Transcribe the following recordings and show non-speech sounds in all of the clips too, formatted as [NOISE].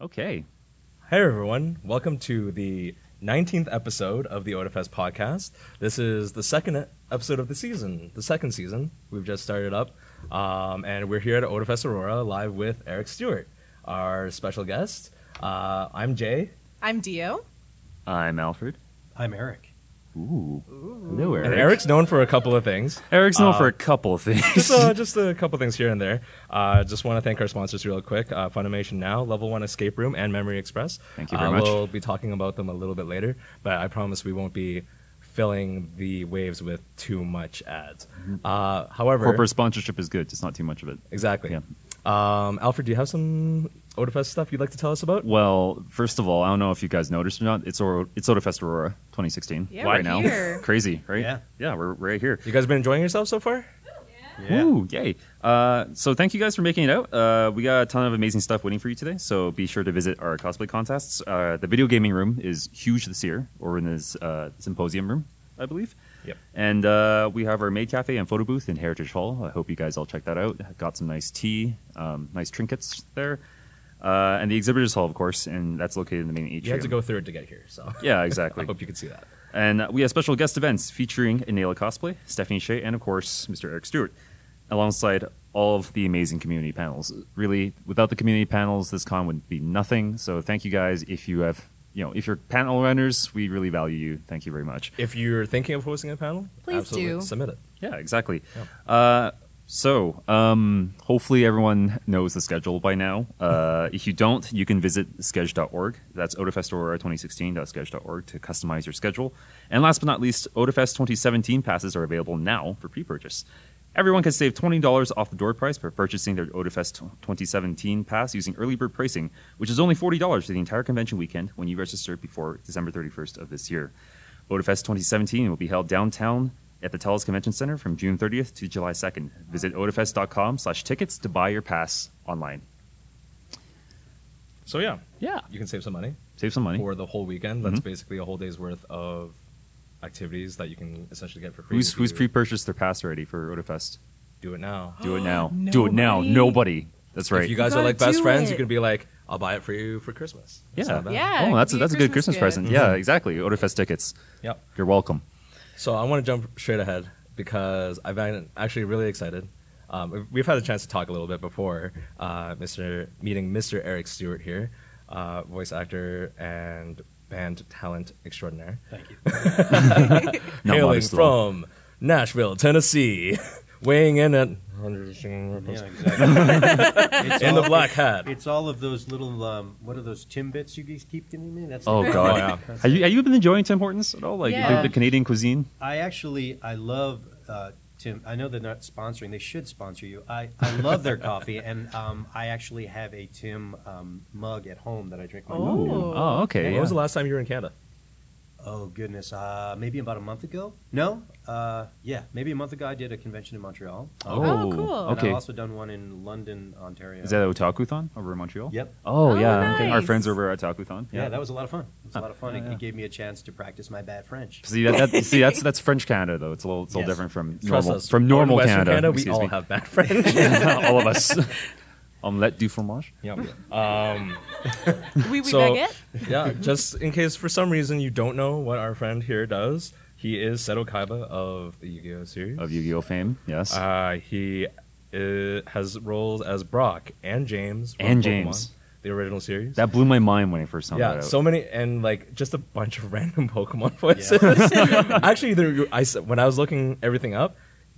Okay. Hey everyone, welcome to the 19th episode of the Otafest podcast. This is the second episode of the season, the second season. We've just started up, um, and we're here at Otafest Aurora live with Eric Stuart, our special guest. Uh, I'm Jay, I'm Dio. I'm Alfred. I'm Eric. Ooh. Hello, Eric. and Eric's known for a couple of things. Eric's known Uh, for a couple of things. just, uh, just a couple things here and there. Uh, just want to thank our sponsors real quick. Uh, Funimation Now, Level 1 Escape Room, and Memory Express. Thank you very uh, much. We'll be talking about them a little bit later, but I promise we won't be filling the waves with too much ads. Uh, however, Corporate sponsorship is good, just not too much of it. exactly. Yeah. Um, Alfred, do you have some Otafest stuff you'd like to tell us about? Well, first of all, I don't know if you guys noticed or not. It's Oro- it's Otafest Aurora 2016 Yeah, right we're now. here. Crazy, right? Yeah. yeah, we're right here. You guys been enjoying yourself so far? Yeah. Ooh, yay! Uh, so thank you guys for making it out. Uh, we got a ton of amazing stuff waiting for you today. So be sure to visit our cosplay contests. Uh, the video gaming room is huge this year, or in this uh, symposium room, I believe. Yep. And uh, we have our maid cafe and photo booth in Heritage Hall. I hope you guys all check that out. Got some nice tea, um, nice trinkets there, uh, and the exhibitors hall, of course, and that's located in the main atrium. You had to go through it to get here, so [LAUGHS] Yeah, exactly. I hope you can see that. And uh, we have special guest events featuring Inela Cosplay, Stephanie Shea, and of course, Mr. Eric Stuart, alongside all of the amazing community panels. Really, without the community panels, this con would be nothing. So thank you guys. If you have, you know, if you're panel runners, we really value you. Thank you very much. If you're thinking of hosting a panel, Please absolutely do. submit it. Yeah, exactly. Uh, so, um, hopefully everyone knows the schedule by now. Uh, if you don't, you can visit sched.org. That's otafestaurora2016.sched.org to customize your schedule. And last but not least, Otafest 2017 passes are available now for pre-purchase. Everyone can save $20 off the door price by purchasing their Otafest 2017 pass using early bird pricing, which is only $40 for the entire convention weekend when you register before December 31st of this year. Otafest 2017 will be held downtown at the Telus Convention Center from June 30th to July 2nd. Visit otafest.com slash tickets to buy your pass online. So yeah, Yeah. you can save some money. Save some money. for the whole weekend. That's Mhm. basically a whole day's worth of activities that you can essentially get for free. Who's, if who's you pre-purchased their pass already for Otafest? do it now? Do it now. [GASPS] Do it now. Nobody? Nobody. That's right. If you guys You are like gotta best do friends, it. you can be like, "I'll buy it for you for Christmas." That's yeah. not bad. Yeah. Oh, that's it a, could that's a good Christmas Christmas present. gift. Yeah, exactly. Otafest tickets. Yep. You're welcome. So I want to jump straight ahead because I've been actually really excited. Um, we've had a chance to talk a little bit before, uh, Mr. meeting Mr. Eric Stuart here, uh, voice actor and band talent extraordinaire, Thank you. [LAUGHS] Not [LAUGHS] hailing modest at all. from Nashville, Tennessee, [LAUGHS] weighing in at Yeah, exactly. [LAUGHS] it's in the black hat. It's all of those little, um, what are those Timbits you guys keep giving me? That's Oh, the- God. Oh, yeah. Have you, have you been enjoying Tim Hortons at all? Like Yeah. the, the Canadian cuisine? I actually, I love uh, Tim. I know they're not sponsoring. They should sponsor you. I, I love their coffee, and um, I actually have a Tim um, mug at home that I drink my Oh. coffee. in. Oh, okay. when yeah. was the last time you were in Canada? Oh goodness, uh, maybe about a month ago. No, uh, yeah, maybe a month ago. I did a convention in Montreal. Oh, Oh, cool. And Okay. I've also done one in London, Ontario. Is that Otakuthon over in Montreal? Yep. Oh, Oh, yeah. Okay. Our friends over at Otakuthon. Yeah, that was a lot of fun. It was a lot of fun. Yeah, It, yeah. it gave me a chance to practice my bad French. See, that, that, see that's [LAUGHS] that's French Canada though. It's a little it's a little Yes. different from Trust normal us, from normal Western Canada. we all me. have bad French. [LAUGHS] [LAUGHS] all of us. Omelette du fromage. yeah. [LAUGHS] Um, [LAUGHS] We we So- baguette. yeah, just in case for some reason you don't know what our friend here does, he is Seto Kaiba of the Yu-Gi-Oh series. of Yu-Gi-Oh fame. Yes. Uh, he uh, has roles as Brock and James from And Pokemon, James. the original series. that blew my mind when I first found that yeah, so many and like just a bunch of [LAUGHS] random Pokemon voices. Actually, there, I s- when I was looking everything up,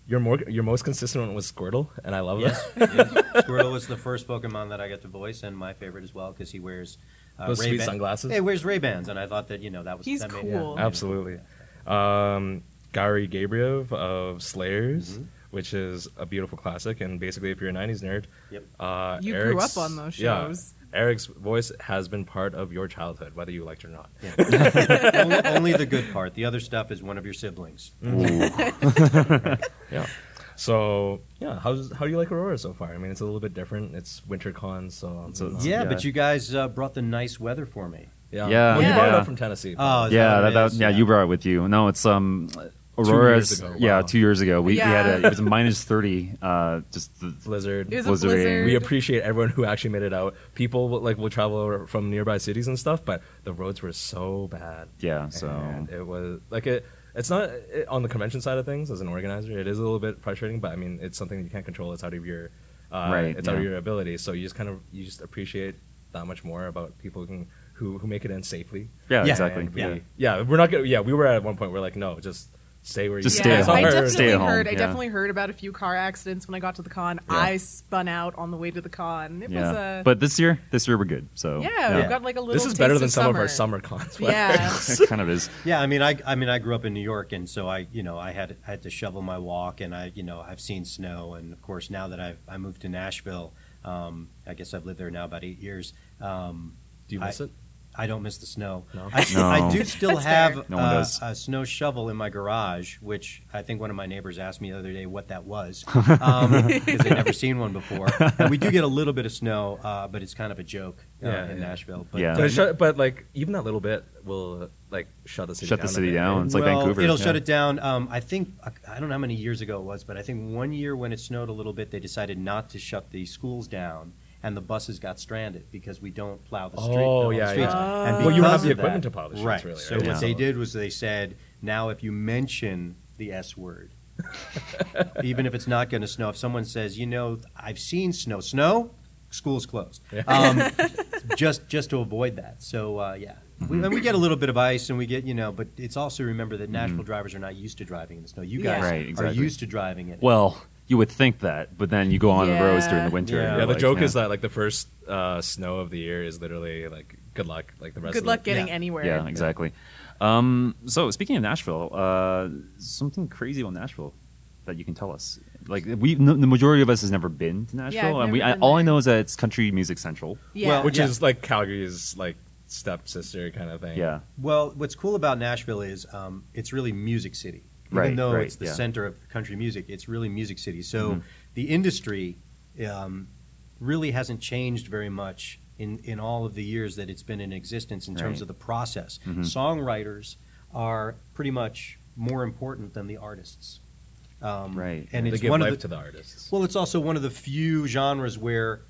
your more your most consistent one was Squirtle, and I love Yes, that. yes. [LAUGHS] Squirtle was the first Pokemon that I got to voice, and my favorite as well because he wears uh, Those sweet Ray-Ban- sunglasses? He wears Ray Bans, and I thought that you know that was He's that made- cool. Absolutely. Um, Gary Gabriev of Slayers, Mhm. which is a beautiful classic, and basically, if you're a '90s nerd, Yep. uh, You grew up on those yeah, shows. Eric's voice has been part of your childhood, whether you liked it or not. [LAUGHS] only, only the good part. The other stuff is one of your siblings. [LAUGHS] Yeah. So yeah, how's how do you like Aurora so far? I mean, it's a little bit different. It's WinterCon, so So um, it's- Yeah, yeah. but you guys uh, brought the nice weather for me. yeah. Yeah, Well, you brought it up from Tennessee. Oh, yeah, what that, it that, is? yeah, you brought it with you. No, it's um, Aurora's, years ago, yeah, two years ago. We, we had a, it was a minus 30, uh, just the, Blizzard. It was a blizzard. we appreciate everyone who actually made it out. People will- like will travel from nearby cities and stuff, but the roads were so bad. yeah, so. And it was like it. It's not it, on the convention side of things as an organizer. It is a little bit frustrating, but I mean, it's something you can't control. It's out of your, uh, Right, It's out of your ability. So you just kind of you just appreciate that much more about people who can, who who make it in safely. Yeah, Yeah. exactly. We- yeah. yeah. we're not gonna. Yeah, we were at one point. We're like, no, just stay where Just you stay yeah, at home. I are. definitely Stay at home, heard. I yeah. definitely heard about a few car accidents when I got to the con. Yeah. I spun out on the way to the con. It was a But this year, this year we're good. So yeah, Yeah. we got like a little. This is taste better than of some summer. of our summer cons. Yeah, [LAUGHS] it kind of is. Yeah, I mean, I, I mean, I grew up in New York, and so I, you know, I had I had to shovel my walk, and I, you know, I've seen snow, and of course, now that I've I moved to Nashville, um, I guess I've lived there now about eight years. Um, Do you miss I- it? I don't miss the snow. No? I, No. I do still have. No one uh, a snow shovel in my garage, which I think one of my neighbors asked me the other day what that was [LAUGHS] because they'd never seen one before. And we do get a little bit of snow, uh, but it's kind of a joke uh, Yeah, in yeah. Nashville. But, Yeah. But, uh, but like even that little bit will uh, like shut the city Shut down. the city down. right? It's like Vancouver, It'll yeah. shut it down. Um, I think I don't know how many years ago it was, but I think one year when it snowed a little bit, they decided not to shut the schools down, and the buses got stranded because we don't plow the street. Oh, the yeah, streets. yeah. And Well, you don't have the equipment that- to plow the streets, right? really, So? Yeah. what they did was they said, now if you mention the S word, [LAUGHS] even if it's not going to snow, if someone says, you know, I've seen snow, snow, school's closed. Um, [LAUGHS] just just to avoid that. So uh, yeah, we, and we get a little bit of ice, and we get you know, but it's also remember that Nashville drivers are not used to driving in the snow. You Yeah. guys Right, are used to driving it. Well, you would think that, but then you go on the roads during the winter. Yeah. Yeah, you're the like, joke yeah. is that like the first uh, snow of the year is literally like good luck. Like the rest. good of luck the, getting yeah. anywhere. Yeah, exactly. Um, so speaking of Nashville, uh, something crazy about Nashville that you can tell us. Like we, n- the majority of us has never been to Nashville, I've and we, I, been all I know is that it's country music central. Yeah. Well, which Yeah. is like Calgary's like stepsister kind of thing. Yeah, Well, what's cool about Nashville is um, it's really music city. Even Right, though right, it's the yeah. center of country music, it's really music city. So Mhm. the industry um, really hasn't changed very much in, in all of the years that it's been in existence in terms of the process. Mhm. Songwriters are pretty much more important than the artists. Um, Right. And it's one life of the, to the artists. well, it's also one of the few genres where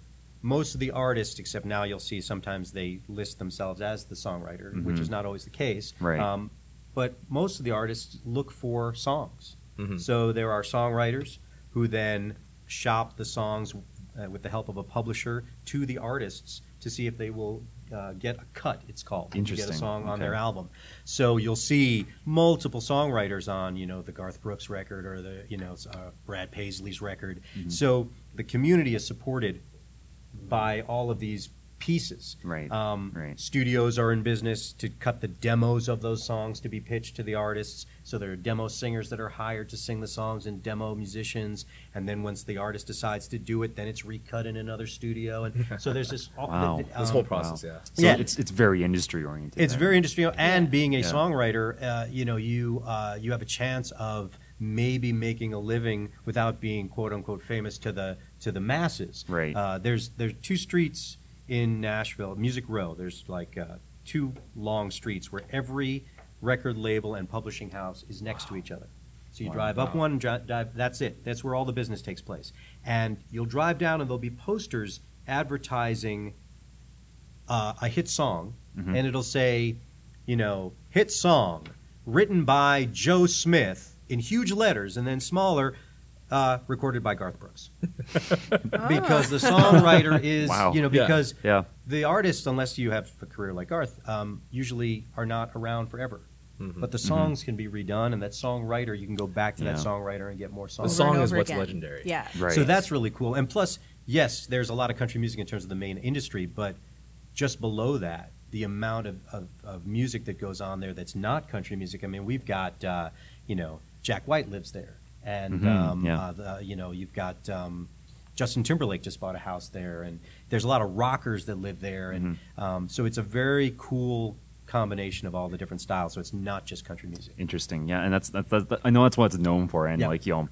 most of the artists, except now you'll see sometimes they list themselves as the songwriter, which Mhm. is not always the case. Right. Um, but most of the artists look for songs. Mhm. So there are songwriters who then shop the songs uh, with the help of a publisher to the artists to see if they will uh, get a cut. It's called you get a Interesting. song on their album. So you'll see multiple songwriters on, you know, the Garth Brooks record or the, you know, uh, Brad Paisley's record. Mhm. So the community is supported by all of these pieces. Right, Um, right. Studios are in business to cut the demos of those songs to be pitched to the artists. So there are demo singers that are hired to sing the songs and demo musicians. And then once the artist decides to do it, then it's recut in another studio. And [LAUGHS] so there's this. Wow. this um, whole process, wow. yeah. So Yeah. it's it's very industry oriented. it's very industrial, and Yeah. being a Yeah. songwriter, uh, you know, you uh, you have a chance of maybe making a living without being quote unquote famous to the to the masses. Right. Uh, there's there's two streets in Nashville, Music Row. There's like uh, two long streets where every record label and publishing house is next to each other. So you Wow. drive up Wow. one, dri- drive. That's it. That's where all the business takes place. And you'll drive down, and there'll be posters advertising uh, a hit song, Mhm. and it'll say, you know, hit song written by Joe Smith in huge letters, and then smaller, uh, recorded by Garth Brooks. [LAUGHS] because the songwriter [LAUGHS] is, Wow. you know, Yeah. because Yeah. the artists, unless you have a career like Garth, um, usually are not around forever. Mhm. But the songs can be redone, and that songwriter, you can go back to that Yeah. songwriter and get more songs. Over and song is over what's again. legendary. Yeah. Right. So that's really cool. And plus, yes, there's a lot of country music in terms of the main industry, but just below that, the amount of, of, of music that goes on there that's not country music. I mean, we've got, uh, you know, Jack White lives there. And, Mhm, um, yeah. uh, the, you know, you've got um, Justin Timberlake just bought a house there. And there's a lot of rockers that live there. And um, so it's a very cool combination of all the different styles. So it's not just country music. interesting. Yeah, and that's, that's, that's I know that's what it's known for, and Yeah. like you know,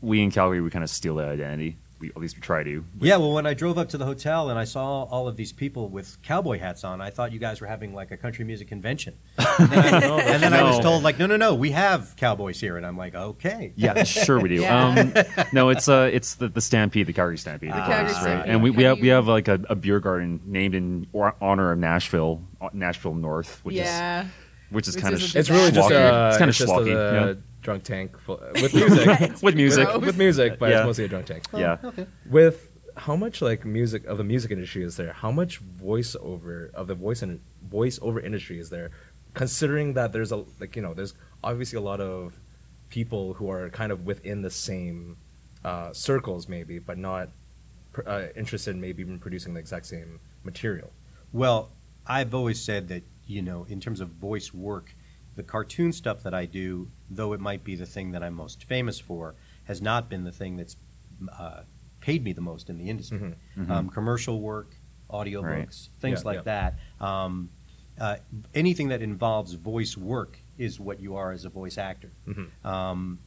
we in Calgary we kind of steal that identity we at least we try to. Yeah, well, when I drove up to the hotel and I saw all of these people with cowboy hats on, I thought you guys were having like a country music convention. [LAUGHS] and then, I, and then I was told, like, no, no, no, we have cowboys here, and I'm like, okay. Yeah, sure we do. [LAUGHS] Yeah. Um, no, it's uh, it's the, the Stampede, the Calgary Stampede, the Ah. Calgary, Calgary right? Stampede. And we, we have we have like a, a beer garden named in honor of Nashville, uh, Nashville North, which yeah. is which is Which kind of is sh- It's really just Schlocky. a, it's kind of it's just schlocky. A yeah. drunk tank full, [LAUGHS] with music. with music. Gross. with music, but Yeah. it's mostly a drunk tank. Yeah. Okay. With how much like music of the music industry is there? How much voiceover of the voice and voiceover industry is there? Considering that there's a like you know there's obviously a lot of people who are kind of within the same uh, circles maybe, but not pr- uh, interested in maybe even producing the exact same material. Well, I've always said that, you know, in terms of voice work, the cartoon stuff that I do, though it might be the thing that I'm most famous for, has not been the thing that's uh, paid me the most in the industry. Mhm. Mhm. Um, commercial work, audiobooks, Right. things Yeah, like yeah. that. Um, uh, anything that involves voice work is what you are as a voice actor. Mhm. Um,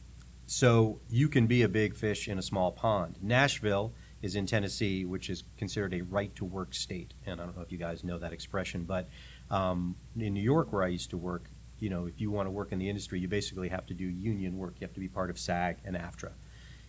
so you can be a big fish in a small pond. Nashville is in Tennessee, which is considered a right to work state. And I don't know if you guys know that expression, but um, in New York, where I used to work, you know, if you want to work in the industry, you basically have to do union work. You have to be part of SAG and AFTRA.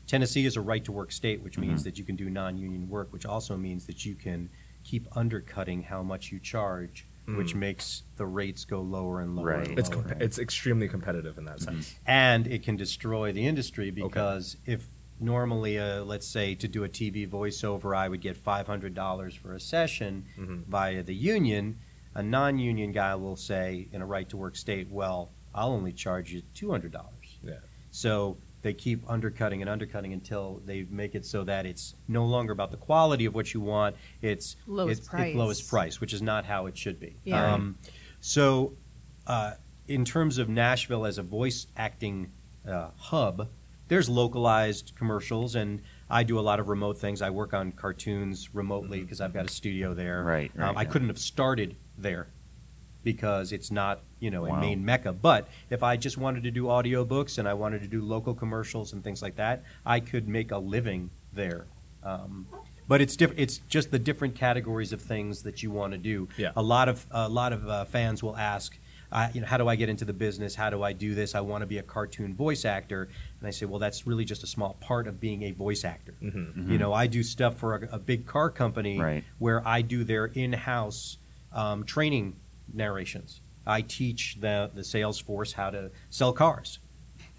Tennessee is a right to work state, which means Mhm. that you can do non union work, which also means that you can keep undercutting how much you charge, which Mm. makes the rates go lower and lower. Right. And It's lower. comp- it's extremely competitive in that Mm-hmm. sense. and it can destroy the industry because if normally, uh, let's say, to do a TV voiceover, I would get five hundred dollars for a session Mhm. via the union. A non-union guy will say, in a right-to-work state, "Well, I'll only charge you two hundred dollars." Yeah. So they keep undercutting and undercutting until they make it so that it's no longer about the quality of what you want; it's Lowest it's, price. It's lowest price, which is not how it should be. Yeah. Um, so, uh, in terms of Nashville as a voice acting uh, hub, there's localized commercials, and I do a lot of remote things. I work on cartoons remotely because I've got a studio there. Right, right, um, I yeah. couldn't have started there because it's not you know a main mecca. But if I just wanted to do audiobooks and I wanted to do local commercials and things like that, I could make a living there. Um, but it's diff- It's just the different categories of things that you want to do. Yeah. A lot of a lot of uh, fans will ask, uh, you know, how do I get into the business? How do I do this? I want to be a cartoon voice actor, and I say, well, that's really just a small part of being a voice actor. Mhm. You know, I do stuff for a, a big car company Right. where I do their in-house um, training narrations. I teach the the sales force how to sell cars,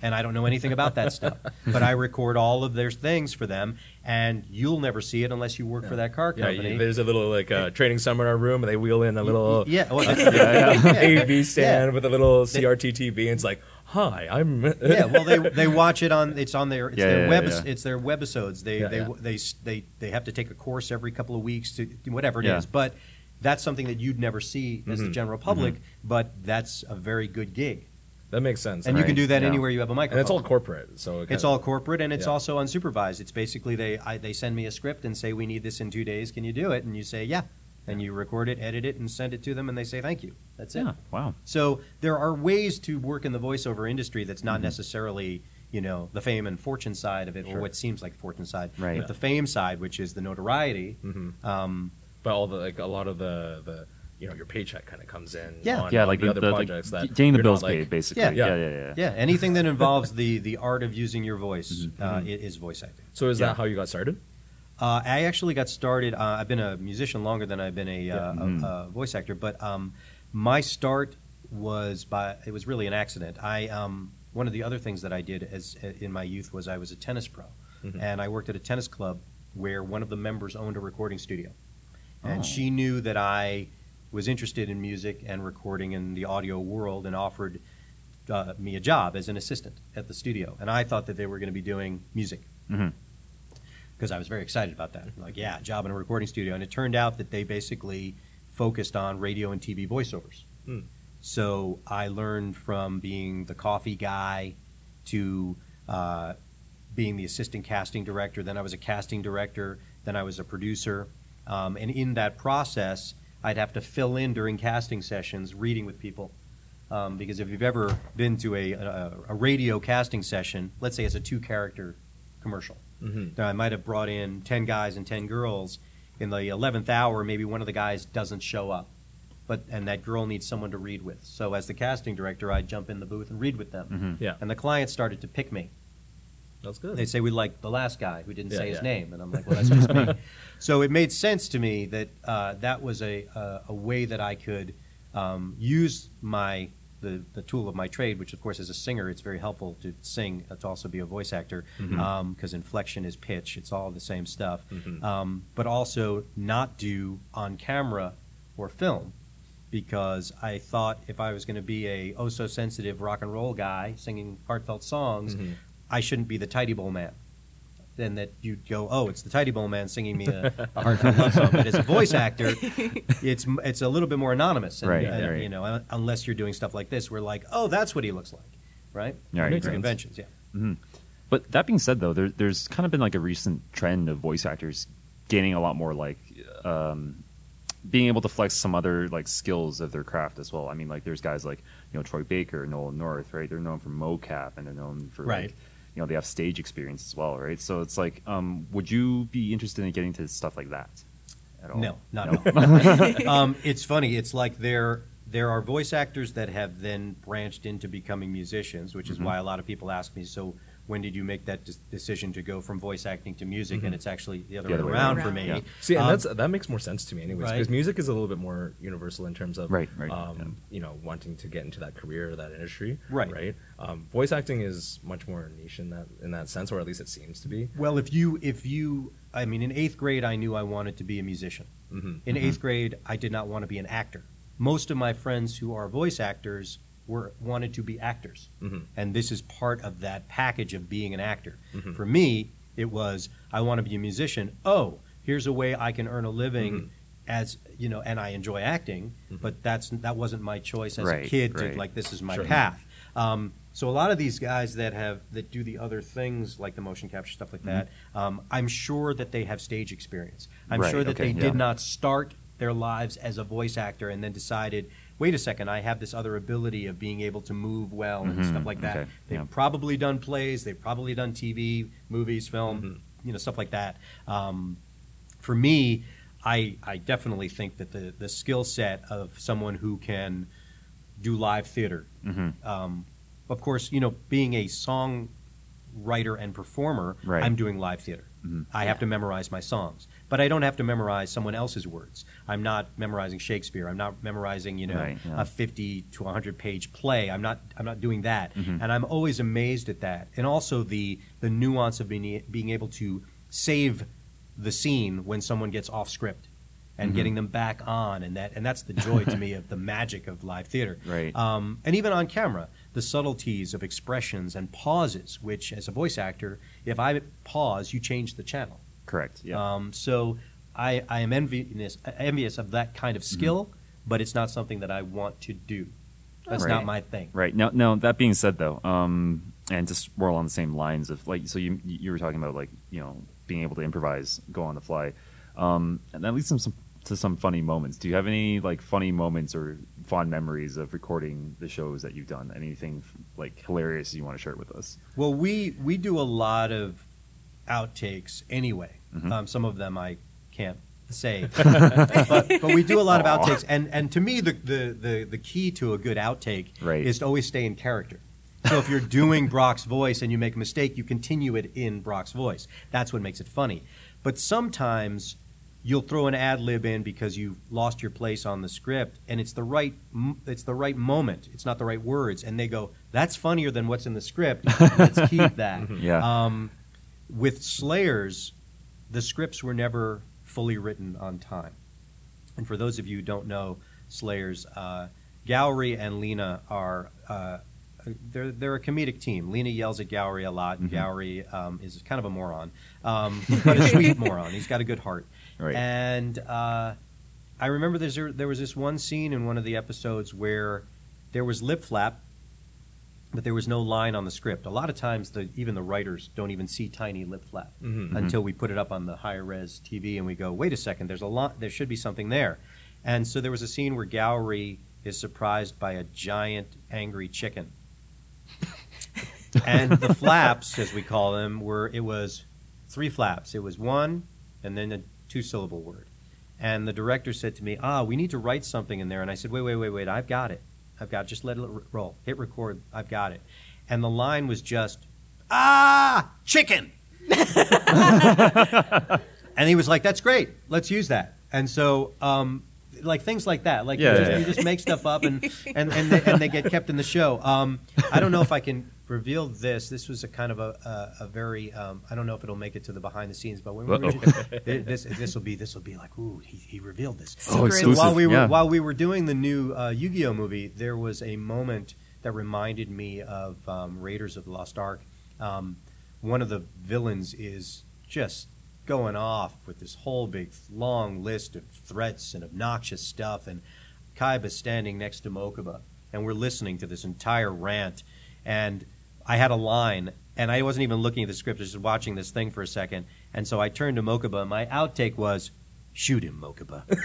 and I don't know anything about that stuff. [LAUGHS] But I record all of their things for them, and you'll never see it unless you work for that car company. you- there's a little like uh, training seminar room, and they wheel in a little yeah, well, [LAUGHS] AV [LAUGHS] stand Yeah. with a little CRT TV, and it's like, "Hi, I'm." yeah, well, they they watch it on it's on their it's Yeah, their yeah, web yeah. it's their webisodes. They Yeah, they, yeah. they they they have to take a course every couple of weeks to whatever it is. Yeah. But that's something that you'd never see as the Mhm. general public. But that's a very good gig, that makes sense. and you can do that yeah. anywhere you have a microphone. and it's all corporate, so it It's kinda- all corporate and it's Yeah. also unsupervised. It's basically they I, they send me a script and say we need this in two days. Can you do it? And you say yeah, and you record it, edit it, and send it to them, and they say thank you. That's it. Yeah. Wow. So there are ways to work in the voiceover industry that's not Mhm. necessarily, you know, the fame and fortune side of it, Sure. or what seems like the fortune side, Right. but the fame side, which is the notoriety. Mhm. Um, But all the like a lot of the the you know your paycheck kind of comes in. Yeah. on, yeah, on like the, the, other the, like, projects that getting the you're bills not, like- paid, basically. Yeah. Yeah, Yeah. yeah, yeah. yeah, anything that [LAUGHS] involves the the art of using your voice Mhm. uh, Mhm. is voice acting. So is Yeah. that how you got started? Uh, I actually got started. Uh, I've been a musician longer than I've been a, uh, Yeah. a- a voice actor, but um, my start was by it was really an accident. I um, one of the other things that I did as in my youth was I was a tennis pro, Mhm. and I worked at a tennis club where one of the members owned a recording studio, and Oh. she knew that I was interested in music and recording in the audio world, and offered uh, me a job as an assistant at the studio. And I thought that they were going to be doing music because I was very excited about that. Like, yeah, job in a recording studio. And it turned out that they basically focused on radio and TV voiceovers. Hmm. So I learned from being the coffee guy to uh, being the assistant casting director. Then I was a casting director. Then I was a producer. Um, and in that process, I'd have to fill in during casting sessions, reading with people. Um, because if you've ever been to a, a, a radio casting session, let's say it's a two character commercial, Mhm. Now, I might have brought in 10 guys and 10 girls. In the 11th hour, maybe one of the guys doesn't show up. But and that girl needs someone to read with. So as the casting director, I'd jump in the booth and read with them. Mhm. Yeah, And the clients started to pick me. That's good. They say we like the last guy who didn't Yeah, say his yeah. name, and I'm like, well, that's just me. [LAUGHS] So it made sense to me that uh, that was a, a a way that I could um, use my the, the tool of my trade, which of course as a singer, it's very helpful to sing uh, to also be a voice actor because inflection is pitch, it's all the same stuff. Mhm. Um, but also not do on camera or film because I thought if I was going to be a oh so sensitive rock and roll guy singing heartfelt songs, Mhm. I shouldn't be the Ty-D-Bol man. Then that you'd go, oh, it's the Ty-D-Bol man singing me a, a [LAUGHS] heartfelt love song. But as a voice [LAUGHS] actor, it's it's a little bit more anonymous, and, Right, and, right. You know, unless you're doing stuff like this, we're like, oh, that's what he looks like, right? Yeah, right, conventions, yeah. Mhm. But that being said, though, there, there's kind of been like a recent trend of voice actors gaining a lot more like um, being able to flex some other like skills of their craft as well. I mean, like there's guys like you know Troy Baker, Nolan North, right? They're known for mocap and they're known for Right. like you know they have stage experience as well, right? So it's like, um, would you be interested in getting to stuff like that at all? No, not No? at all. [LAUGHS] um, it's funny. It's like there there are voice actors that have then branched into becoming musicians, which is Mhm. why a lot of people ask me, so when did you make that des- decision to go from voice acting to music? Mhm. And it's actually the other, The other way way around around. for me. Yeah. See, and Um, that's that makes more sense to me, anyways, Right. because music is a little bit more universal in terms of Right, right, um, yeah. you know, wanting to get into that career, or that industry, Right. Right. Um, voice acting is much more niche in that in that sense, or at least it seems to be. well, if you if you, I mean, in eighth grade, I knew I wanted to be a musician. hmm In Mhm. eighth grade, I did not want to be an actor. Most of my friends who are voice actors were wanted to be actors. hmm and this is part of that package of being an actor. Mhm. For me, it was I want to be a musician. Oh, here's a way I can earn a living Mhm. as you know, and I enjoy acting. Mhm. But that's that wasn't my choice as Right, a kid. right. To, like this is my Sure. path. Um, so a lot of these guys that have that do the other things like the motion capture stuff like that, um, I'm sure that they have stage experience. I'm Right, sure that okay, they yeah. did not start their lives as a voice actor and then decided, wait a second, I have this other ability of being able to move well and Mhm, stuff like that. okay, They've yeah. probably done plays, they've probably done TV, movies, film, Mhm. you know, stuff like that. Um, for me, I, I definitely think that the, the skill set of someone who can do live theater, Mhm. um, of course, you know, being a song writer and performer, Right. I'm doing live theater. Mhm. I have to memorize my songs, but I don't have to memorize someone else's words. I'm not memorizing Shakespeare. I'm not memorizing, you know, Right, yeah. a 50 to 100 page play. I'm not. I'm not doing that, Mhm. and I'm always amazed at that. And also the the nuance of being being able to save the scene when someone gets off script. And Mhm. getting them back on, and that, and that's the joy to me of the [LAUGHS] magic of live theater. Right. Um, and even on camera, the subtleties of expressions and pauses, which as a voice actor, if I pause, you change the channel. Correct. Yeah. Um, so I, I am envious, envious of that kind of skill, but it's not something that I want to do. That's Right. not my thing. Right now, now that being said, though, um, and just we're all on the same lines of like, so you you were talking about like you know being able to improvise, go on the fly, um, and that leads some, some to some funny moments. Do you have any like funny moments or fond memories of recording the shows that you've done? Anything like hilarious you want to share with us? Well, we we do a lot of outtakes anyway. Mhm. Um, some of them I can't say, [LAUGHS] but, but we do a lot of outtakes. And and to me, the, the the the key to a good outtake Right. is to always stay in character. So if you're doing Brock's voice and you make a mistake, you continue it in Brock's voice. That's what makes it funny. But sometimes you'll throw an ad lib in because you lost your place on the script, and it's the right it's the right moment. It's not the right words, and they go, "That's funnier than what's in the script. [LAUGHS] Let's keep that." Yeah. Um, with Slayers, the scripts were never fully written on time. And for those of you who don't know Slayers, uh, Gourry and Lina are uh, they're they're a comedic team. Lina yells at Gourry a lot, and Mhm. Gourry um, is kind of a moron, um, [LAUGHS] but a sweet moron. He's got a good heart. Right. And uh, I remember there's, there was this one scene in one of the episodes where there was lip flap, but there was no line on the script. A lot of times, the, even the writers don't even see tiny lip flap Mhm. until we put it up on the high res TV and we go, wait a second, there's a lot, there should be something there. And so there was a scene where Gourry is surprised by a giant angry chicken. and the [LAUGHS] flaps, as we call them, were it was three flaps. It was one and then a two syllable word. And the director said to me, "Ah, we need to write something in there." And I said, "Wait, wait, wait, wait. I've got it. I've got. It. Just let it roll. Hit record. I've got it." And the line was just, "Ah, chicken." [LAUGHS] and he was like, "That's great. Let's use that." And so, um, like things like that, like Yeah, you, just, yeah. you just make stuff up, and and and they, and they get kept in the show. Um, I don't know if I can reveal this. This was a kind of a a, a very um, I don't know if it'll make it to the behind the scenes, but when we were, [LAUGHS] this this will be this will be like ooh he, he revealed this. Oh, Secret. exclusive. While we were yeah. while we were doing the new uh, Yu-Gi-Oh movie, there was a moment that reminded me of um, Raiders of the Lost Ark. Um, one of the villains is just going off with this whole big long list of threats and obnoxious stuff, and Kaiba's standing next to Mokuba, and we're listening to this entire rant, and I had a line. And I wasn't even looking at the script, I was just watching this thing for a second. And so I turned to Mokuba, and my outtake was, Shoot him, Mokuba. [LAUGHS]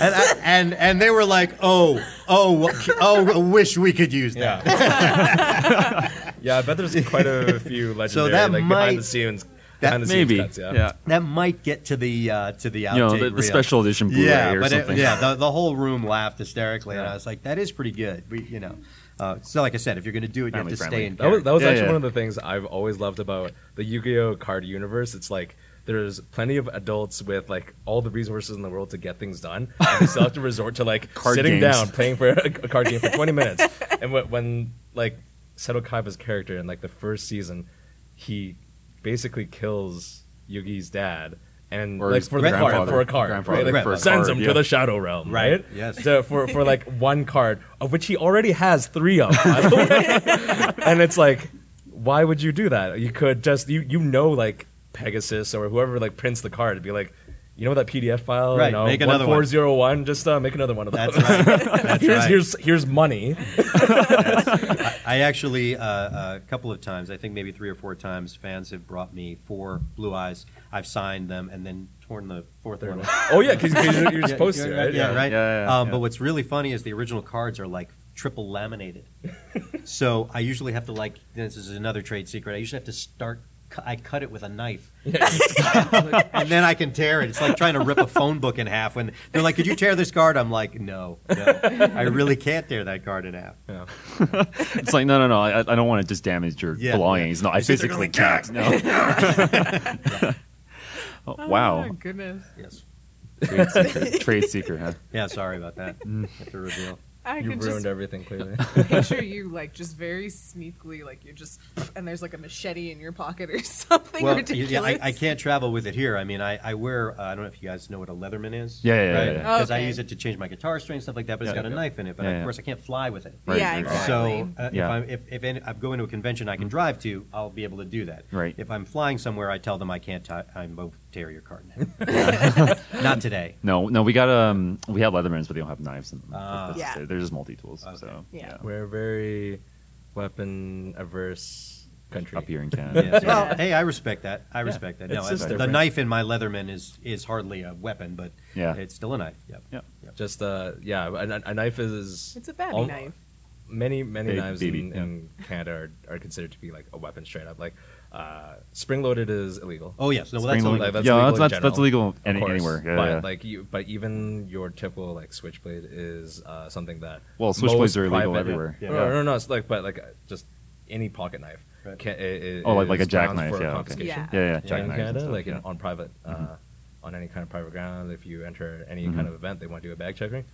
and, I, and and they were like, "Oh, oh, oh! Wish we could use that." Yeah. [LAUGHS] yeah, I bet there's quite a few legendary that like might- behind the scenes that- behind the Maybe. cuts, yeah. yeah. That might get to the uh, to the outtake. You know, the, the special edition Blu-ray yeah, or but it- something. yeah, the, the whole room laughed hysterically, and I was like, "That is pretty good." We, you know, uh, so like I said, if you're going to do it, you have Family to stay friendly. in. That was, that was Yeah, actually yeah. one of the things I've always loved about the Yu-Gi-Oh card universe. It's like there's plenty of adults with like all the resources in the world to get things done, and they still have to resort to like Card sitting games. down playing for a, a card game for 20 [LAUGHS] minutes. And when, when like Seto Kaiba's character in like the first season, he basically kills Yugi's dad. And Or like for the card, for a card, right? Like, for sends card, him yeah. to the Shadow Realm, Right, right? yes. So for for like [LAUGHS] one card, of which he already has three of, by the way. [LAUGHS] and it's like, why would you do that? You could just you you know like Pegasus or whoever like prints the card to be like, you know that PDF file, Right, you know, make another one. four zero one, just uh, make another one of those. That's right. [LAUGHS] That's here's right. here's here's money. [LAUGHS] I actually, uh, a couple of times, I think maybe three or four times, fans have brought me four blue eyes. I've signed them and then torn the fourth one. oh yeah, because you're, you're [LAUGHS] supposed yeah, to, right? right? Yeah, right. Yeah, yeah, um, yeah. But what's really funny is the original cards are like triple laminated. so I usually have to like this is another trade secret. I usually have to start. Cu- I [LAUGHS] cut it with a knife, and then I can tear it. It's like trying to rip a phone book in half. When they're like, "Could you tear this card?" I'm like, "No, no, I really can't tear that card in half." Yeah. [LAUGHS] It's like no, no, no. I, I don't want to just damage your Yeah, belongings. No, I You sit there physically going, can't. No. [LAUGHS] Oh, wow. Oh, goodness. Yes. Trade secret. Trade secret, huh? Yeah. Sorry about that. Mm. Have to reveal. I You ruined just everything clearly. [LAUGHS] picture [LAUGHS] you like just very sneakily, like you're just, and there's like a machete in your pocket or [LAUGHS] something Well, ridiculous. yeah, I, I can't travel with it here. I mean, I, I wear. Uh, I don't know if you guys know what a Leatherman is. Yeah, yeah, yeah, right? yeah. Because I Okay. use it to change my guitar string and stuff like that. But it's Yeah. got a knife in it. But Yeah, of yeah. course, I can't fly with it. Right, yeah, right, right. exactly. So uh, Yeah. if, I'm, if, if any, I'm going to a convention I can drive to, I'll be able to do that. Right. If I'm flying somewhere, I tell them I can't. T- I'm both tear your card. in. [LAUGHS] Not today. No, no. We got um, we have Leathermans, but they don't have knives in them. That's- Yeah. They're just multi tools. Okay. So Yeah. We're very weapon averse country. up here in [LAUGHS] Canada. Yes. Yeah. Well, hey, I respect that. I respect that. No, It's I- the knife in my Leatherman is is hardly a weapon, but Yeah. it's still a knife. Yep. Yeah. Just uh, yeah, a, a knife is it's a baby al- knife. Many many Ba- knives baby, in, yeah. in Canada are, are considered to be like a weapon straight up. Like uh, spring loaded is illegal. Oh yes. No, well, that's Spring illegal. Like, that's yeah, legal that's, that's, that's illegal any, course. anywhere. Yeah, but yeah. like you, but even your typical like switchblade is uh, something that Well, switchblades are illegal private- everywhere. Yeah. No, no, no, it's like but like just any pocket knife. Right. Can, it, it Oh, like- like a jackknife, yeah, okay. confiscation. Yeah. yeah, yeah, in Canada, stuff, like yeah. in, on private, uh, Mhm. on any kind of private ground, if you enter any Mhm. kind of event, they want to do a bag checking.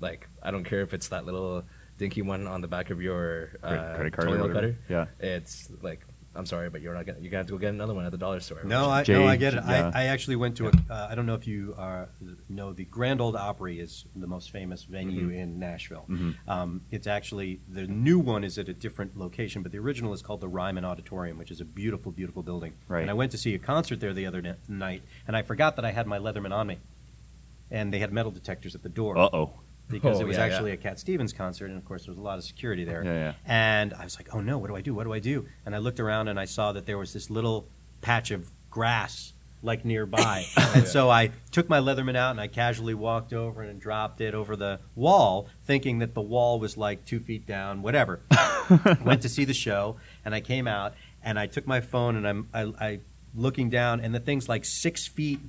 Like I don't care if it's that little dinky one on the back of your uh, Credit- credit card or toilet whatever. cutter. Yeah. It's like I'm sorry, but you're not gonna. You're gonna have to go get another one at the dollar store. No, I, Jay- no, I get it. yeah. I, I actually went to a. Uh, I don't know if you uh, know the Grand Ole Opry is the most famous venue Mm-hmm. in Nashville. Mhm. Um, it's actually the new one is at a different location, but the original is called the Ryman Auditorium, which is a beautiful, beautiful building. Right. And I went to see a concert there the other ni- night, and I forgot that I had my Leatherman on me, and they had metal detectors at the door Uh oh. Because Oh, it was yeah, actually yeah. a Cat Stevens concert, and of course there was a lot of security there. Yeah, yeah. And I was like, "Oh no, what do I do? What do I do?" And I looked around and I saw that there was this little patch of grass like nearby. [LAUGHS] Oh, and so I took my Leatherman out and I casually walked over and dropped it over the wall, thinking that the wall was like two feet down, whatever. [LAUGHS] Went to see the show and I came out and I took my phone and I'm I, I looking down and the thing's like six feet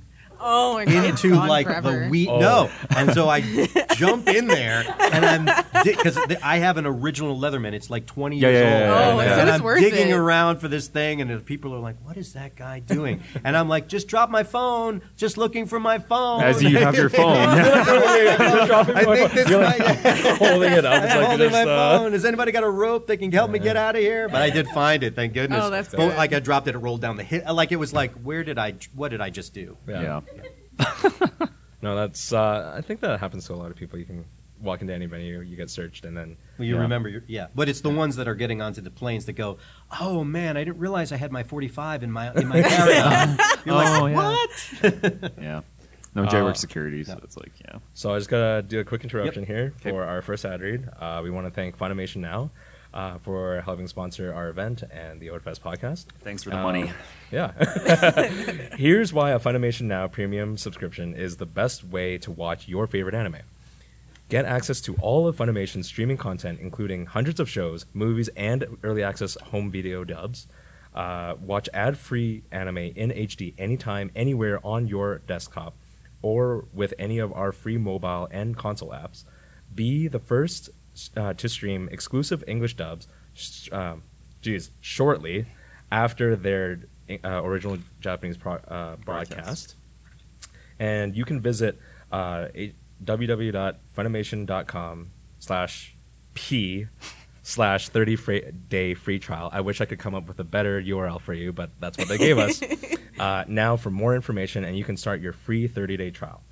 Oh my god. into like forever. the wheat. Oh. No, and so I jump in there, and I'm because I have an original Leatherman. It's like 20 Yeah, years yeah, old, yeah, yeah, Oh, yeah. so and it's I'm worth digging it. around for this thing, and the people are like, "What is that guy doing?" [LAUGHS] And I'm like, "Just drop my phone. Just looking for my phone." As you have your [LAUGHS] phone. [LAUGHS] I think this You're might. holding it up. It's I'm like holding my uh, phone. Has anybody got a rope that can help me get out of here? But I did find it, thank goodness. Oh, that's But, good. Like I dropped it, it rolled down the hill. Like it was like, where did I? What did I just do? yeah. [LAUGHS] No, that's. Uh, I think that happens to a lot of people. You can walk into any venue, you get searched, and then Well, you Yeah. remember, your, yeah. But it's the ones that are getting onto the planes that go, "Oh man, I didn't realize I had my 45 in my in my [LAUGHS] carry-on." [LAUGHS] You're Oh, yeah. "What?" Yeah. No J Uh, security, so no. it's like, yeah. So I just gotta do a quick interruption here Okay. for our first ad read. Uh, we want to thank Funimation Now uh, for helping sponsor our event and the Otafest podcast. Thanks for the Um, money. Yeah. [LAUGHS] Here's why a Funimation Now premium subscription is the best way to watch your favorite anime. Get access to all of Funimation's streaming content, including hundreds of shows, movies, and early access home video dubs. Uh, watch ad free anime in HD anytime, anywhere on your desktop or with any of our free mobile and console apps. Be the first uh, to stream exclusive English dubs, sh- um, geez, shortly after their uh, original Japanese pro- uh, broadcast. And you can visit uh, www.funimation.com slash p slash 30 free, day free trial. I wish I could come up with a better URL for you, but that's what they gave us. [LAUGHS] uh, now for more information, and you can start your free 30 day trial.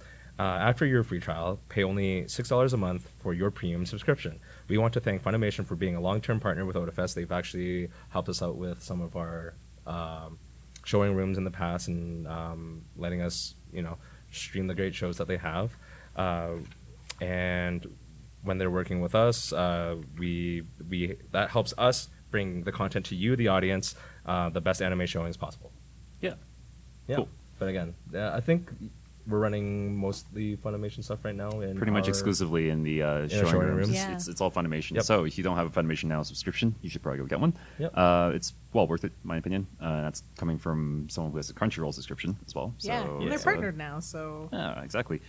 Uh, after your free trial, pay only $6 a month for your premium subscription. We want to thank Funimation for being a long term partner with Otafest. They've actually helped us out with some of our um, showing rooms in the past and um, letting us, you know, stream the great shows that they have. Uh, and when they're working with us, uh, we we that helps us bring the content to you, the audience, uh, the best anime showings possible. Yeah. Yeah. Cool. But again, uh, I think we're running mostly Funimation stuff right now. In Pretty much our- exclusively in the uh, showing, showing rooms. rooms. It's, Yeah. it's, it's all Funimation. Yep. So if you don't have a Funimation Now subscription, you should probably go get one. Yep. Uh, it's well worth it, in my opinion. Uh, that's coming from someone who has a Crunchyroll subscription as well. yeah, So and they're it's, uh, partnered now, so Yeah, exactly.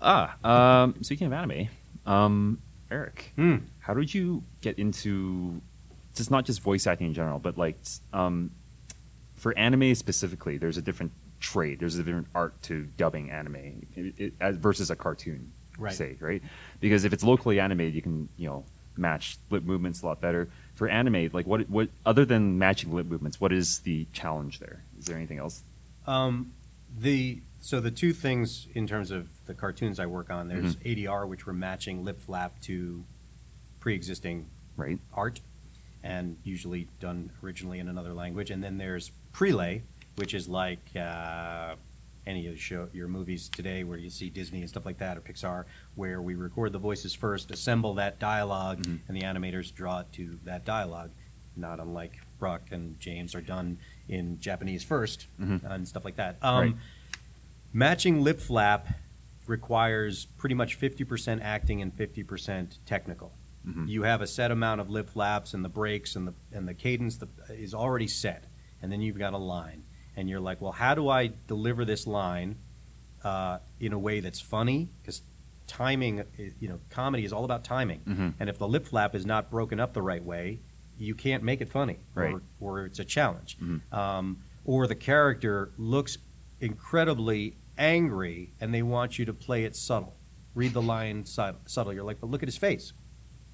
Ah, um, speaking of anime, um, Eric, Hmm. how did you get into just not just voice acting in general, but like um, for anime specifically? There's a different trade. There's a different art to dubbing anime it, it, as- versus a cartoon, Right. say, right? Because if it's locally animated, you can you know match lip movements a lot better. For anime, like what what other than matching lip movements, what is the challenge there? Is there anything else? Um, the so the two things in terms of the cartoons I work on, there's Mm-hmm. ADR, which we're matching lip flap to pre-existing Right. art, and usually done originally in another language. And then there's prelay, which is like uh, any of the show, your movies today, where you see Disney and stuff like that, or Pixar, where we record the voices first, assemble that dialog Mhm. and the animators draw it to that dialogue. Not unlike Brock and James are done in Japanese 1st Mhm. and stuff like that. Um, Right. Matching lip flap requires pretty much 50% acting and 50% technical. Mhm. You have a set amount of lip flaps and the breaks and the and the cadence that is already set, and then you've got a line, and you're like, well, how do I deliver this line uh, in a way that's funny? Because timing, you know, comedy is all about timing, Mhm. and if the lip flap is not broken up the right way, you can't make it funny, Right. or, or it's a challenge, Mhm. um, or the character looks incredibly angry, and they want you to play it subtle, read the line sub- subtle. You're like, but look at his face.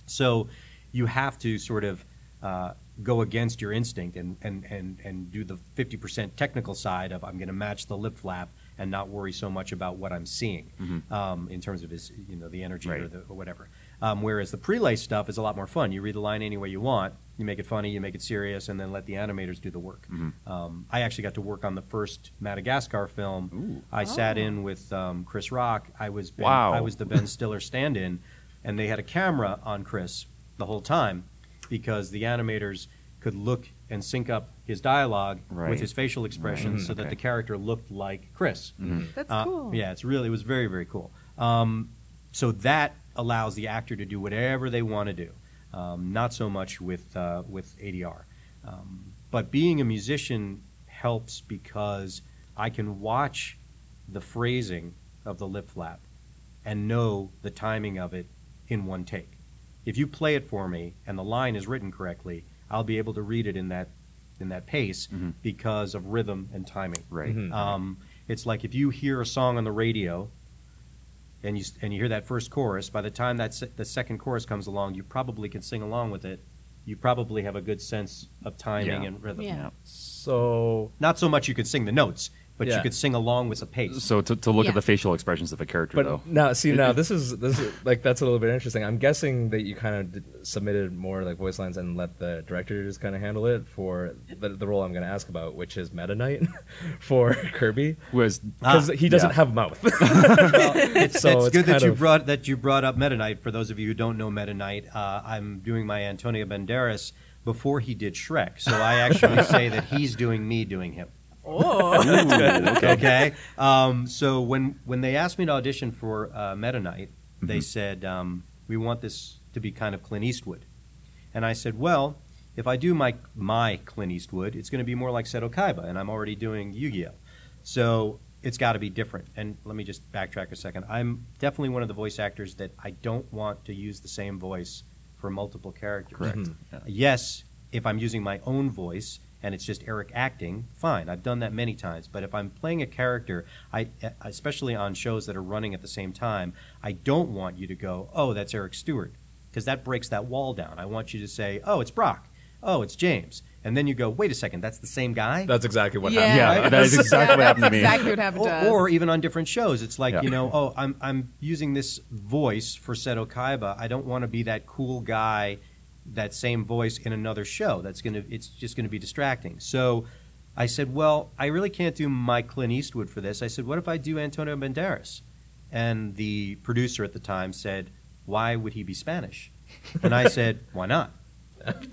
So you have to sort of uh, go against your instinct and, and, and, and do the 50% technical side of I'm going to match the lip flap and not worry so much about what I'm seeing Mhm. um, in terms of his, you know, the energy or, the, or whatever. Um, whereas the prelay stuff is a lot more fun. You read the line any way you want, you make it funny, you make it serious, and then let the animators do the work. Mhm. Um, I actually got to work on the first Madagascar film. Ooh. I sat Oh. in with um, Chris Rock. I was ben, Wow. I was the Ben Stiller stand-in, and they had a camera on Chris the whole time because the animators could look and sync up his dialogue Right. with his facial expressions Right. so that the character looked like Chris. That's Uh, cool. Yeah, it's really it was very very cool. Um, so that allows the actor to do whatever they want to do. Um, not so much with uh, with ADR, um, but being a musician helps because I can watch the phrasing of the lip flap and know the timing of it in one take. If you play it for me and the line is written correctly, I'll be able to read it in that in that pace Mhm. because of rhythm and timing. Right. Mhm. Um, it's like if you hear a song on the radio and you and you hear that first chorus, by the time that se- the second chorus comes along, you probably can sing along with it. You probably have a good sense of timing Yeah. and rhythm. Yeah. So Not so much you can sing the notes, but you could sing along with the pace. So to, to look Yeah. at the facial expressions of a character, But though. now, see, now this is this is like that's a little bit interesting. I'm guessing that you kind of d- submitted more like voice lines and let the directors kind of handle it for the, the role I'm going to ask about, which is Meta Knight [LAUGHS] for Kirby, Was because he doesn't yeah. have a mouth. [LAUGHS] Well, it's, So it's it's good that kind you brought that you brought up Meta Knight. For those of you who don't know Meta Knight, uh, I'm doing my Antonio Banderas before he did Shrek, so I actually [LAUGHS] say that he's doing me doing him. Oh, okay. okay. Um, so when when they asked me to audition for uh, Meta Knight, they said um, we want this to be kind of Clint Eastwood, and I said, well, if I do my my Clint Eastwood, it's going to be more like Seto Kaiba, and I'm already doing Yu-Gi-Oh, so it's got to be different. And let me just backtrack a second. I'm definitely one of the voice actors that I don't want to use the same voice for multiple characters. Correct. Mhm. Yeah. Yes, if I'm using my own voice and it's just Eric acting, fine. I've done that many times. But if I'm playing a character, I especially on shows that are running at the same time, I don't want you to go, "Oh, that's Eric Stuart," because that breaks that wall down. I want you to say, "Oh, it's Brock." "Oh, it's James." And then you go, "Wait a second, that's the same guy?" that's exactly what Yeah. happened. Yeah, right? that is exactly Yeah, what happened to me. Exactly what happened to us. or, or even on different shows, it's like Yeah. you know, oh, I'm I'm using this voice for Seto Kaiba. I don't want to be that cool guy, that same voice in another show. That's gonna, it's just gonna be distracting. So, I said, well, I really can't do my Clint Eastwood for this. I said, what if I do Antonio Banderas? And the producer at the time said, why would he be Spanish? And I said, why not?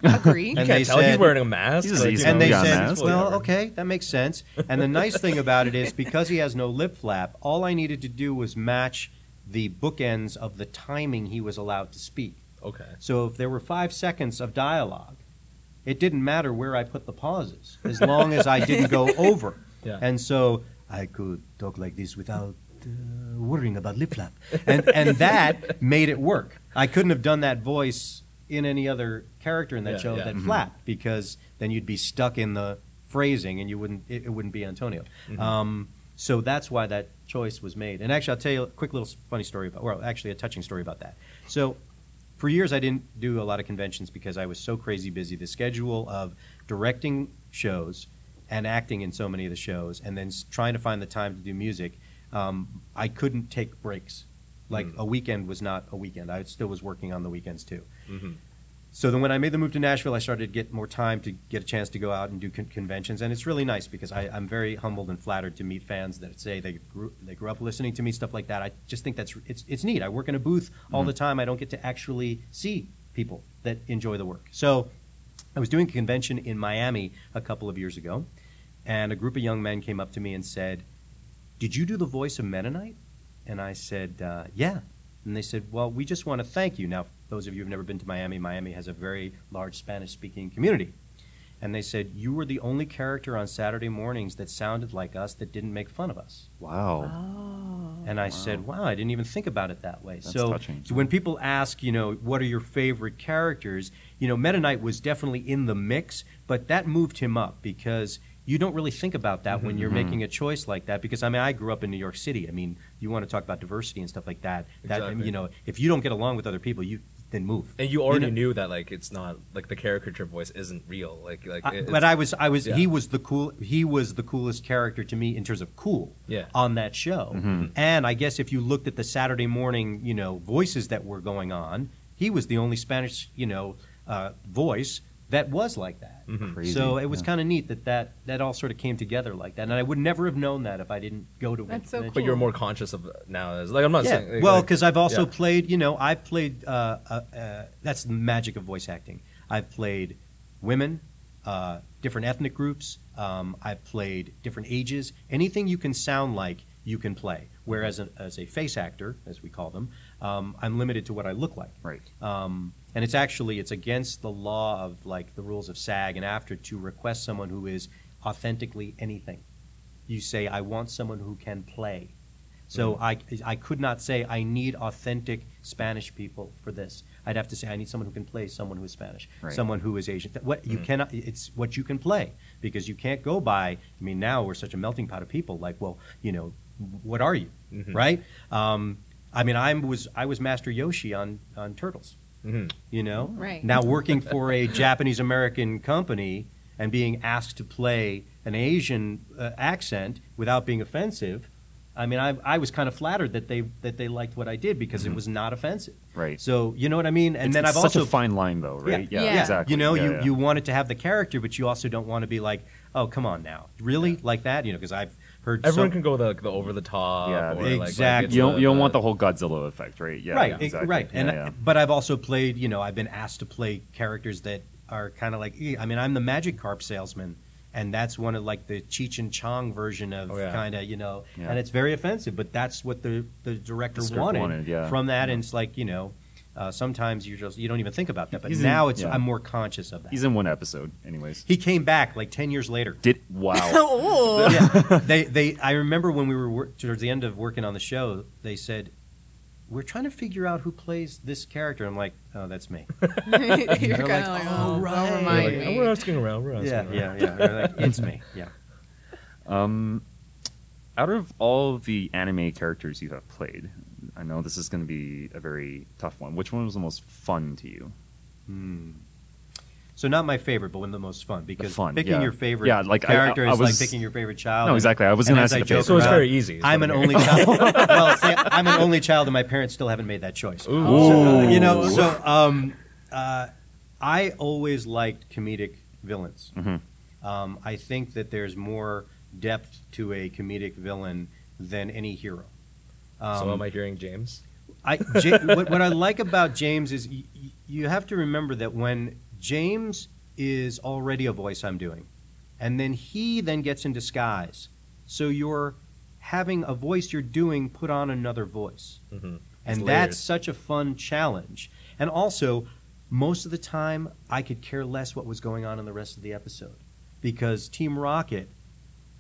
agree. You And can't they tell he's wearing a mask. He's- like, he's- and they got a said, mask. "Well, okay, that makes sense." And the nice thing about it is because he has no lip flap, all I needed to do was match the bookends of the timing he was allowed to speak. Okay. So if there were five seconds of dialogue, it didn't matter where I put the pauses, as [LAUGHS] long as I didn't go over. Yeah. And so I could talk like this without uh, worrying about lip flap, and and that [LAUGHS] made it work. I couldn't have done that voice in any other character in that Yeah, show yeah. that Mhm. flapped because then you'd be stuck in the phrasing and you wouldn't it, it wouldn't be Antonio. Mhm. Um, so that's why that choice was made. And actually, I'll tell you a quick little funny story about, well, actually a touching story about that. So for years, I didn't do a lot of conventions because I was so crazy busy. The schedule of directing shows and acting in so many of the shows, and then trying to find the time to do music, um, I couldn't take breaks. Like Mm. a weekend was not a weekend. I still was working on the weekends too. Mhm. So then, when I made the move to Nashville, I started to get more time to get a chance to go out and do con- conventions, and it's really nice because I, I'm very humbled and flattered to meet fans that say they grew, they grew up listening to me, stuff like that. I just think that's it's it's neat. I work in a booth all the time. I don't get to actually see people that enjoy the work. So I was doing a convention in Miami a couple of years ago, and a group of young men came up to me and said, "Did you do the voice of Meta Knight?" And I said, uh, "Yeah." And they said, "Well, we just want to thank you." Now, those of you who've never been to Miami, Miami has a very large Spanish-speaking community. And they said, "You were the only character on Saturday mornings that sounded like us that didn't make fun of us." Wow. Oh. And I said, "Wow, I didn't even think about it that way." That's so, touching. so when people ask, you know, what are your favorite characters? You know, Meta Knight was definitely in the mix, but that moved him up because you don't really think about that when you're Mhm. making a choice like that. Because I mean, I grew up in New York City. I mean, you want to talk about diversity and stuff like that. That you know, if you don't get along with other people, you then move. And you already know- knew that like it's not like the caricature voice isn't real. Like like I- but I was, I was, yeah. he was the cool, he was the coolest character to me in terms of cool Yeah. on that show. Mhm. And I guess if you looked at the Saturday morning, you know, voices that were going on, he was the only Spanish, you know, uh, voice that was like that. Mhm. Crazy. So it was yeah. kind of neat that, that that all sort of came together like that. And I would never have known that if I didn't go to That's so convention. But you're more conscious of it now. As like I'm not Yeah, saying like, well, because I've also yeah. played. You know, I've played. Uh, uh, uh, that's the magic of voice acting. I've played women, uh, different ethnic groups. Um, I've played different ages. Anything you can sound like, you can play. Whereas a, as a face actor, as we call them, um, I'm limited to what I look like. Right. Um, and it's actually it's against the law of like the rules of SAG and AFTRA to request someone who is authentically anything. You say I want someone who can play. So mm-hmm. I, I could not say I need authentic Spanish people for this. I'd have to say I need someone who can play someone who is Spanish, Right. someone who is Asian. What you mm-hmm. cannot, it's what you can play because you can't go by. I mean, now we're such a melting pot of people. Like, well, you know, what are you, mm-hmm. right? Um, I mean, I was I was Master Yoshi on on Turtles. You know, Right. now working for a Japanese American company and being asked to play an Asian uh, accent without being offensive. I mean, I, I was kind of flattered that they that they liked what I did because it was not offensive. Right. So you know what I mean. And it's, then it's I've such also a fine line, though, right? Yeah. Yeah. exactly. you know, Yeah, you, yeah. you wanted to have the character, but you also don't want to be like, oh, come on now, really like that? You know, because I've heard Everyone so- can go the, the over the top. Yeah, or like- like exactly. it's you don't, the- you don't want the whole Godzilla effect, right? Yeah, right, exactly. right. Yeah, and yeah. but I've also played. You know, I've been asked to play characters that are kind of like. I mean, I'm the Magikarp salesman, and that's one of like the Cheech and Chong version of Oh, yeah. kind of you know, Yeah. and it's very offensive. But that's what the the director The wanted, wanted, yeah. from that, Yeah. and it's like you know. Uh, sometimes you just you don't even think about that, but He's in- now it's yeah. I'm more conscious of that. He's in one episode, anyways. he came back like ten years later. Did wow. [LAUGHS] oh, yeah, they they. I remember when we were wor- towards the end of working on the show, they said, "We're trying to figure out who plays this character." I'm like, "Oh, that's me." [LAUGHS] you're kind of like, like, oh, "Oh, don't right." remind Like, me. we're asking around. We're asking yeah, around. yeah, yeah. They're like, it's me. Yeah. [LAUGHS] Um, out of all the anime characters you have played, I know this is going to be a very tough one. Which one was the most fun to you? Hmm. So not my favorite, but one of the most fun because fun, picking yeah. your favorite Yeah, like, I- character I- I is like picking your favorite child. No, exactly. I was gonna as ask I you joke. So it's very easy, is I'm an only [LAUGHS] child. [LAUGHS] well, see, I'm an only child, and my parents still haven't made that choice. Ooh. So, uh, you know, so um, uh, I always liked comedic villains. Mhm. Um, I think that there's more depth to a comedic villain than any hero. Um, So am I hearing James? I, [LAUGHS] what, what I like about James is y- y- you have to remember that when James is already a voice I'm doing, and then he then gets in disguise, so you're having a voice you're doing put on another voice, Mm-hmm. and that's such a fun challenge. And also, most of the time, I could care less what was going on in the rest of the episode because Team Rocket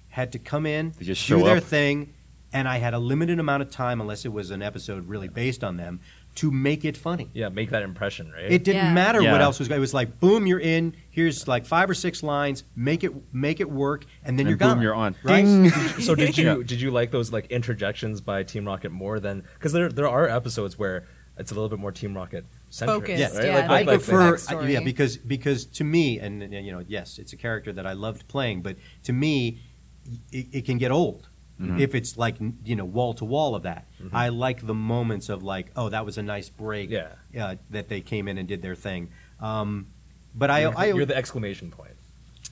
had to come in, do their up. thing, and I had a limited amount of time, unless it was an episode really based on them, to make it funny. Yeah, make that impression, right? It didn't Yeah. matter what else was going. It was like, boom, you're in. Here's like five or six lines. Make it make it work, and then And you're boom, gone. you're on. Right? [LAUGHS] so did you Yeah. [LAUGHS] did you like those like interjections by Team Rocket more than because there there are episodes where it's a little bit more Team Rocket centric, Focused, right? yeah, Like, I like, like prefer, backstory. Uh, yeah, because because to me, and, and, you know, yes, it's a character that I loved playing, but to me, it, it can get old Mhm. if it's like you know wall to wall of that. I like the moments of like, oh, that was a nice break. Yeah. uh, that they came in and did their thing. Um, but I, you're, I, you're the exclamation point.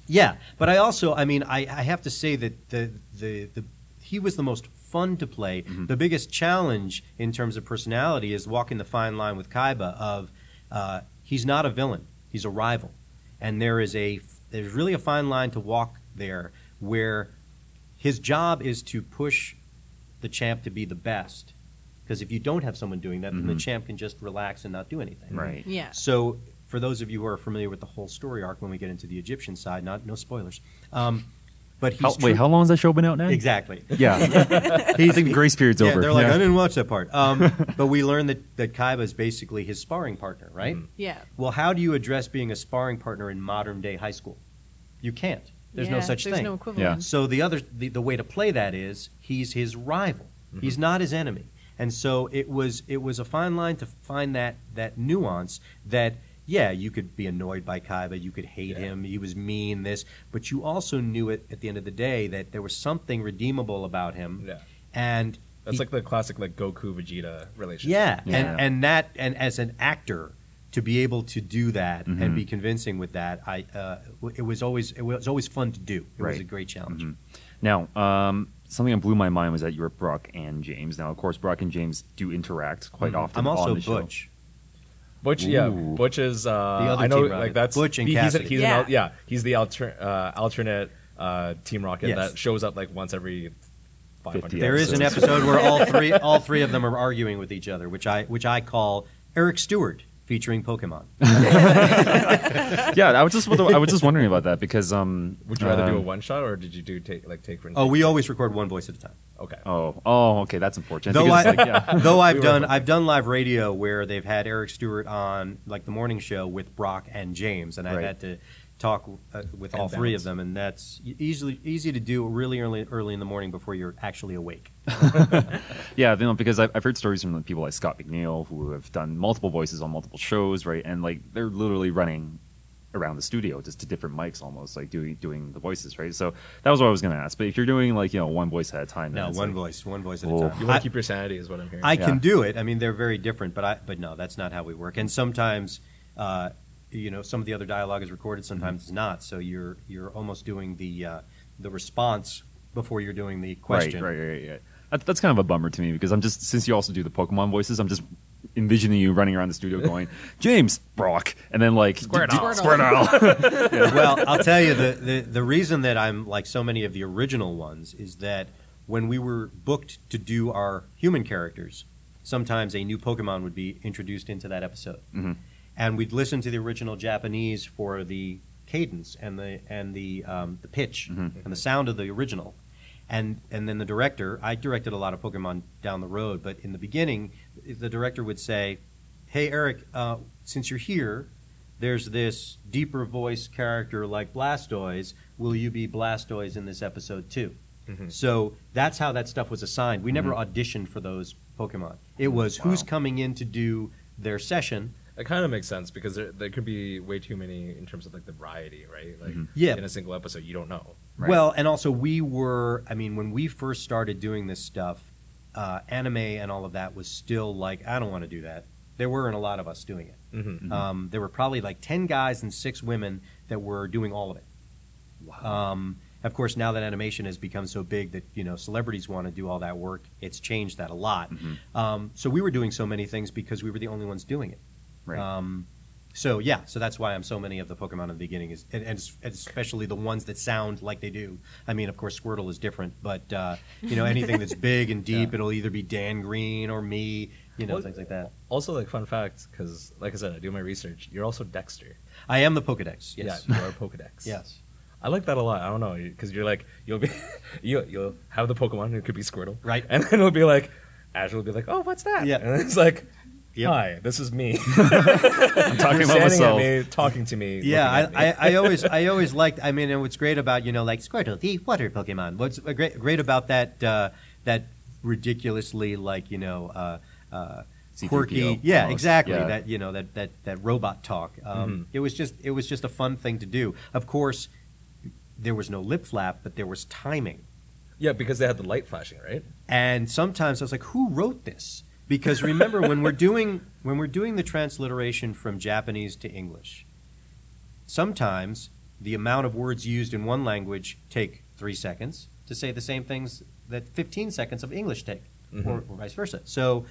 yeah, but I also, I mean, I, I have to say that the, the, the he was the most fun to play. The biggest challenge in terms of personality is walking the fine line with Kaiba of uh, he's not a villain, he's a rival, and there is a there's really a fine line to walk there where his job is to push the champ to be the best. Because if you don't have someone doing that, then the Mhm. champ can just relax and not do anything. Right. Yeah. So, for those of you who are familiar with the whole story arc, when we get into the Egyptian side, not no spoilers, um, but he's How, true- wait, how long has that show been out now? exactly? Yeah. [LAUGHS] I think the grace period's Yeah, over. they're like, Yeah. I didn't watch that part. Um, [LAUGHS] but we learned that that Kaiba is basically his sparring partner, right? Mm-hmm. Yeah. Well, how do you address being a sparring partner in modern day high school? You can't. There's no such there's thing. no equivalent. So the other the, the way to play that is he's his rival. Mm-hmm. He's not his enemy. And so it was it was a fine line to find that that nuance that yeah, you could be annoyed by Kaiba, you could hate Yeah. him, he was mean this, but you also knew it at the end of the day that there was something redeemable about him. Yeah, And that's he- like the classic like Goku Vegeta relationship. yeah, Yeah. and and that and as an actor to be able to do that Mhm. and be convincing with that, I uh, it was always it was always fun to do. It was a great challenge. Mhm. Now, um, something that blew my mind was that you were Brock and James. Now, of course, Brock and James do interact quite Mhm. often. I'm also on the show. Butch. Butch, yeah, Ooh. Butch is. Uh, other I know, Team like that's Butch and he- he's, he's, Yeah. an, yeah, he's the alter, uh, alternate uh, Team Rocket Yes. that shows up like once every five 50 hundred. There is an episode where all [LAUGHS] three all three of them are arguing with each other, which I which I call Eric Stuart featuring Pokemon. [LAUGHS] yeah, I was just I was just wondering about that because um. Would you rather do a um, one shot or did you do take like take for? Oh, we always record one voice at a time. okay. Oh, oh, okay, that's unfortunate. Though I, like, yeah. [LAUGHS] though I've We done I've done live radio where they've had Eric Stuart on like the morning show with Brock and James, and I've Right. had to talk uh, with all And three of them, and that's easily easy to do really early early in the morning before you're actually awake. [LAUGHS] [LAUGHS] Yeah, you know, because I've, I've heard stories from people like Scott McNeil who have done multiple voices on multiple shows, right? And like they're literally running around the studio just to different mics, almost like doing doing the voices, right? So that was what I was going to ask. But if you're doing like you know one voice at a time, then No, one like- voice, one voice at Oh. a time. You want I- to keep your sanity, is what I'm hearing. I Yeah. can do it. I mean, they're very different, but I but no, that's not how we work. And sometimes, uh, you know, some of the other dialogue is recorded, sometimes it's not. So you're you're almost doing the uh, the response before you're doing the question. Right, right, right, right. That, that's kind of a bummer to me because I'm just since you also do the Pokemon voices, I'm just envisioning you running around the studio going, [LAUGHS] James Brock, and then like Squirtle. d- d- Squirtle. [LAUGHS] well, I'll tell you the, the the reason that I'm like so many of the original ones is that when we were booked to do our human characters, sometimes a new Pokemon would be introduced into that episode, Mhm. And we'd listen to the original Japanese for the cadence and the and the um, the pitch Mhm. and the sound of the original. And and then the director, I directed a lot of Pokemon down the road, but in the beginning, the director would say, "Hey Eric, uh, since you're here, there's this deeper voice character like Blastoise. Will you be Blastoise in this episode too?" Mhm. So that's how that stuff was assigned. We never auditioned for those Pokemon. It was who's coming in to do their session. It kind of makes sense because there, there could be way too many in terms of like the variety, right? Like Yeah. in a single episode, you don't know. Right. Well, and also we were. I mean, when we first started doing this stuff, uh, anime and all of that was still like, I don't want to do that. There weren't a lot of us doing it. Mm-hmm. Um, there were probably like ten guys and six women that were doing all of it. Um, of course, now that animation has become so big that you know celebrities want to do all that work, it's changed that a lot. Um, so we were doing so many things because we were the only ones doing it. Right. Um, so yeah, so that's why I'm so many of the Pokemon in the beginning is, and, and especially the ones that sound like they do. I mean, of course, Squirtle is different, but uh, you know, anything that's [LAUGHS] big and deep, it'll either be Dan Green or me, you know, Well, things like that. Also, like fun fact, because like I said, I do my research. You're also Dexter. I am the Pokedex. Yes. Yeah, you're a Pokedex. [LAUGHS] Yes. I like that a lot. I don't know because you're like you'll be [LAUGHS] you you'll have the Pokemon. It could be Squirtle, Right. And then it'll be like Azure will be like, oh, what's that? Yeah. and it's like, Yep. hi, this is me. [LAUGHS] I'm talking You're about myself. at me, talking to me. Yeah, I, me. I, I always I always liked. I mean, and what's great about you know like Squirtle, the water Pokemon. What's great great about that uh, that ridiculously like you know uh, uh, C-3PO quirky. Yeah, almost. exactly. Yeah. That you know that that that robot talk. Um, Mhm. It was just it was just a fun thing to do. Of course, there was no lip flap, but there was timing. yeah, because they had the light flashing, right? And sometimes I was like, who wrote this? Because remember when we're doing when we're doing the transliteration from Japanese to English, sometimes the amount of words used in one language take three seconds to say the same things that 15 seconds of English take, or, mm-hmm. or vice versa. So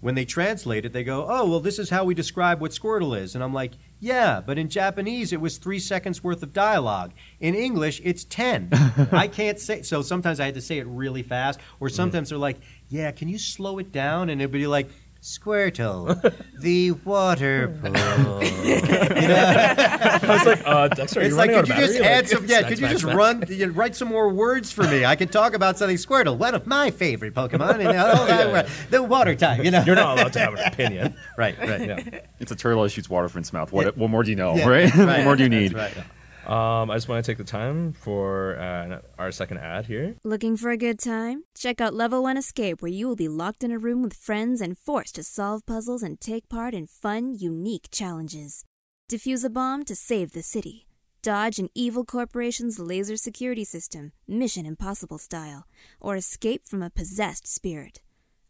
when they translate it, they go, "Oh, well, this is how we describe what Squirtle is," and I'm like, "Yeah, but in Japanese it was three seconds worth of dialogue. In English, it's ten. [LAUGHS] I can't say." So sometimes I had to say it really fast, or sometimes they're like, "Yeah, can you slow it down?" And it'd be like. Squirtle, [LAUGHS] the water pool. [LAUGHS] I was like, uh, Dexter, are It's you like, running out could of you just battery? add Like, some? Yeah, smack, could you smack, just smack. run, you know, write some more words for me? I could talk about something. Squirtle, one of my favorite Pokemon, and all that, the water type. You know, You're not allowed to have an opinion. [LAUGHS] right, right. yeah. It's a turtle that shoots water from its mouth. What, Yeah. what more do you know, Yeah, right? right. what more do you need? That's right. Um, I just want to take the time for uh, our second ad here. Looking for a good time? Check out Level 1 Escape, where you will be locked in a room with friends and forced to solve puzzles and take part in fun, unique challenges. Defuse a bomb to save the city. Dodge an evil corporation's laser security system, Mission Impossible style, or escape from a possessed spirit.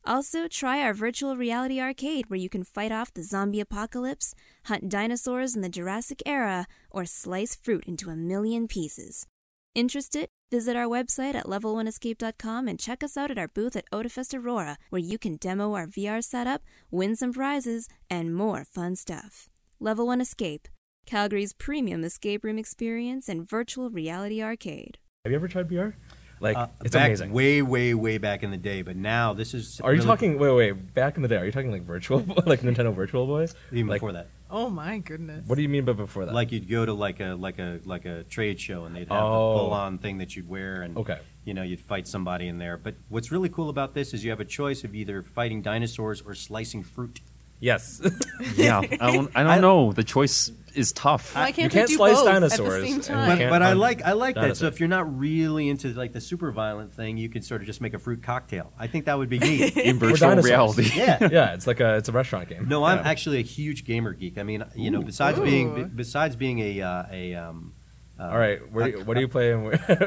Also, try our virtual reality arcade where you can fight off the zombie apocalypse, hunt dinosaurs in the Jurassic era, or slice fruit into a million pieces. Interested? Visit our website at level1escape.com and check us out at our booth at Otafest Aurora, where you can demo our VR setup, win some prizes, and more fun stuff. Level 1 Escape, Calgary's premium escape room experience and virtual reality arcade. Have you ever tried VR? Like Uh, it's back amazing. way, way, way back in the day, but now this is. are you talking? Wait, wait. Back in the day, are you talking like virtual, [LAUGHS] like Nintendo Virtual Boy? even like, before that? Oh my goodness. What do you mean by before that? Like you'd go to like a like a like a trade show and they'd have Oh. the full on thing that you'd wear and Okay. you know you'd fight somebody in there. But what's really cool about this is you have a choice of either fighting dinosaurs or slicing fruit. Yes. [LAUGHS] Yeah, I don't, I don't I- know. The choice is tough. Why can't, You can't they do slice both dinosaurs at the same time? But, but I like I like that. So if you're not really into like the super violent thing, you can sort of just make a fruit cocktail. I think that would be [LAUGHS] neat. in virtual reality. [LAUGHS] yeah. yeah, it's like a it's a restaurant game. No, I'm Yeah. actually a huge gamer geek. I mean, you know, besides being Ooh. be- besides being a uh, a um, uh, All right, where do what are you playing?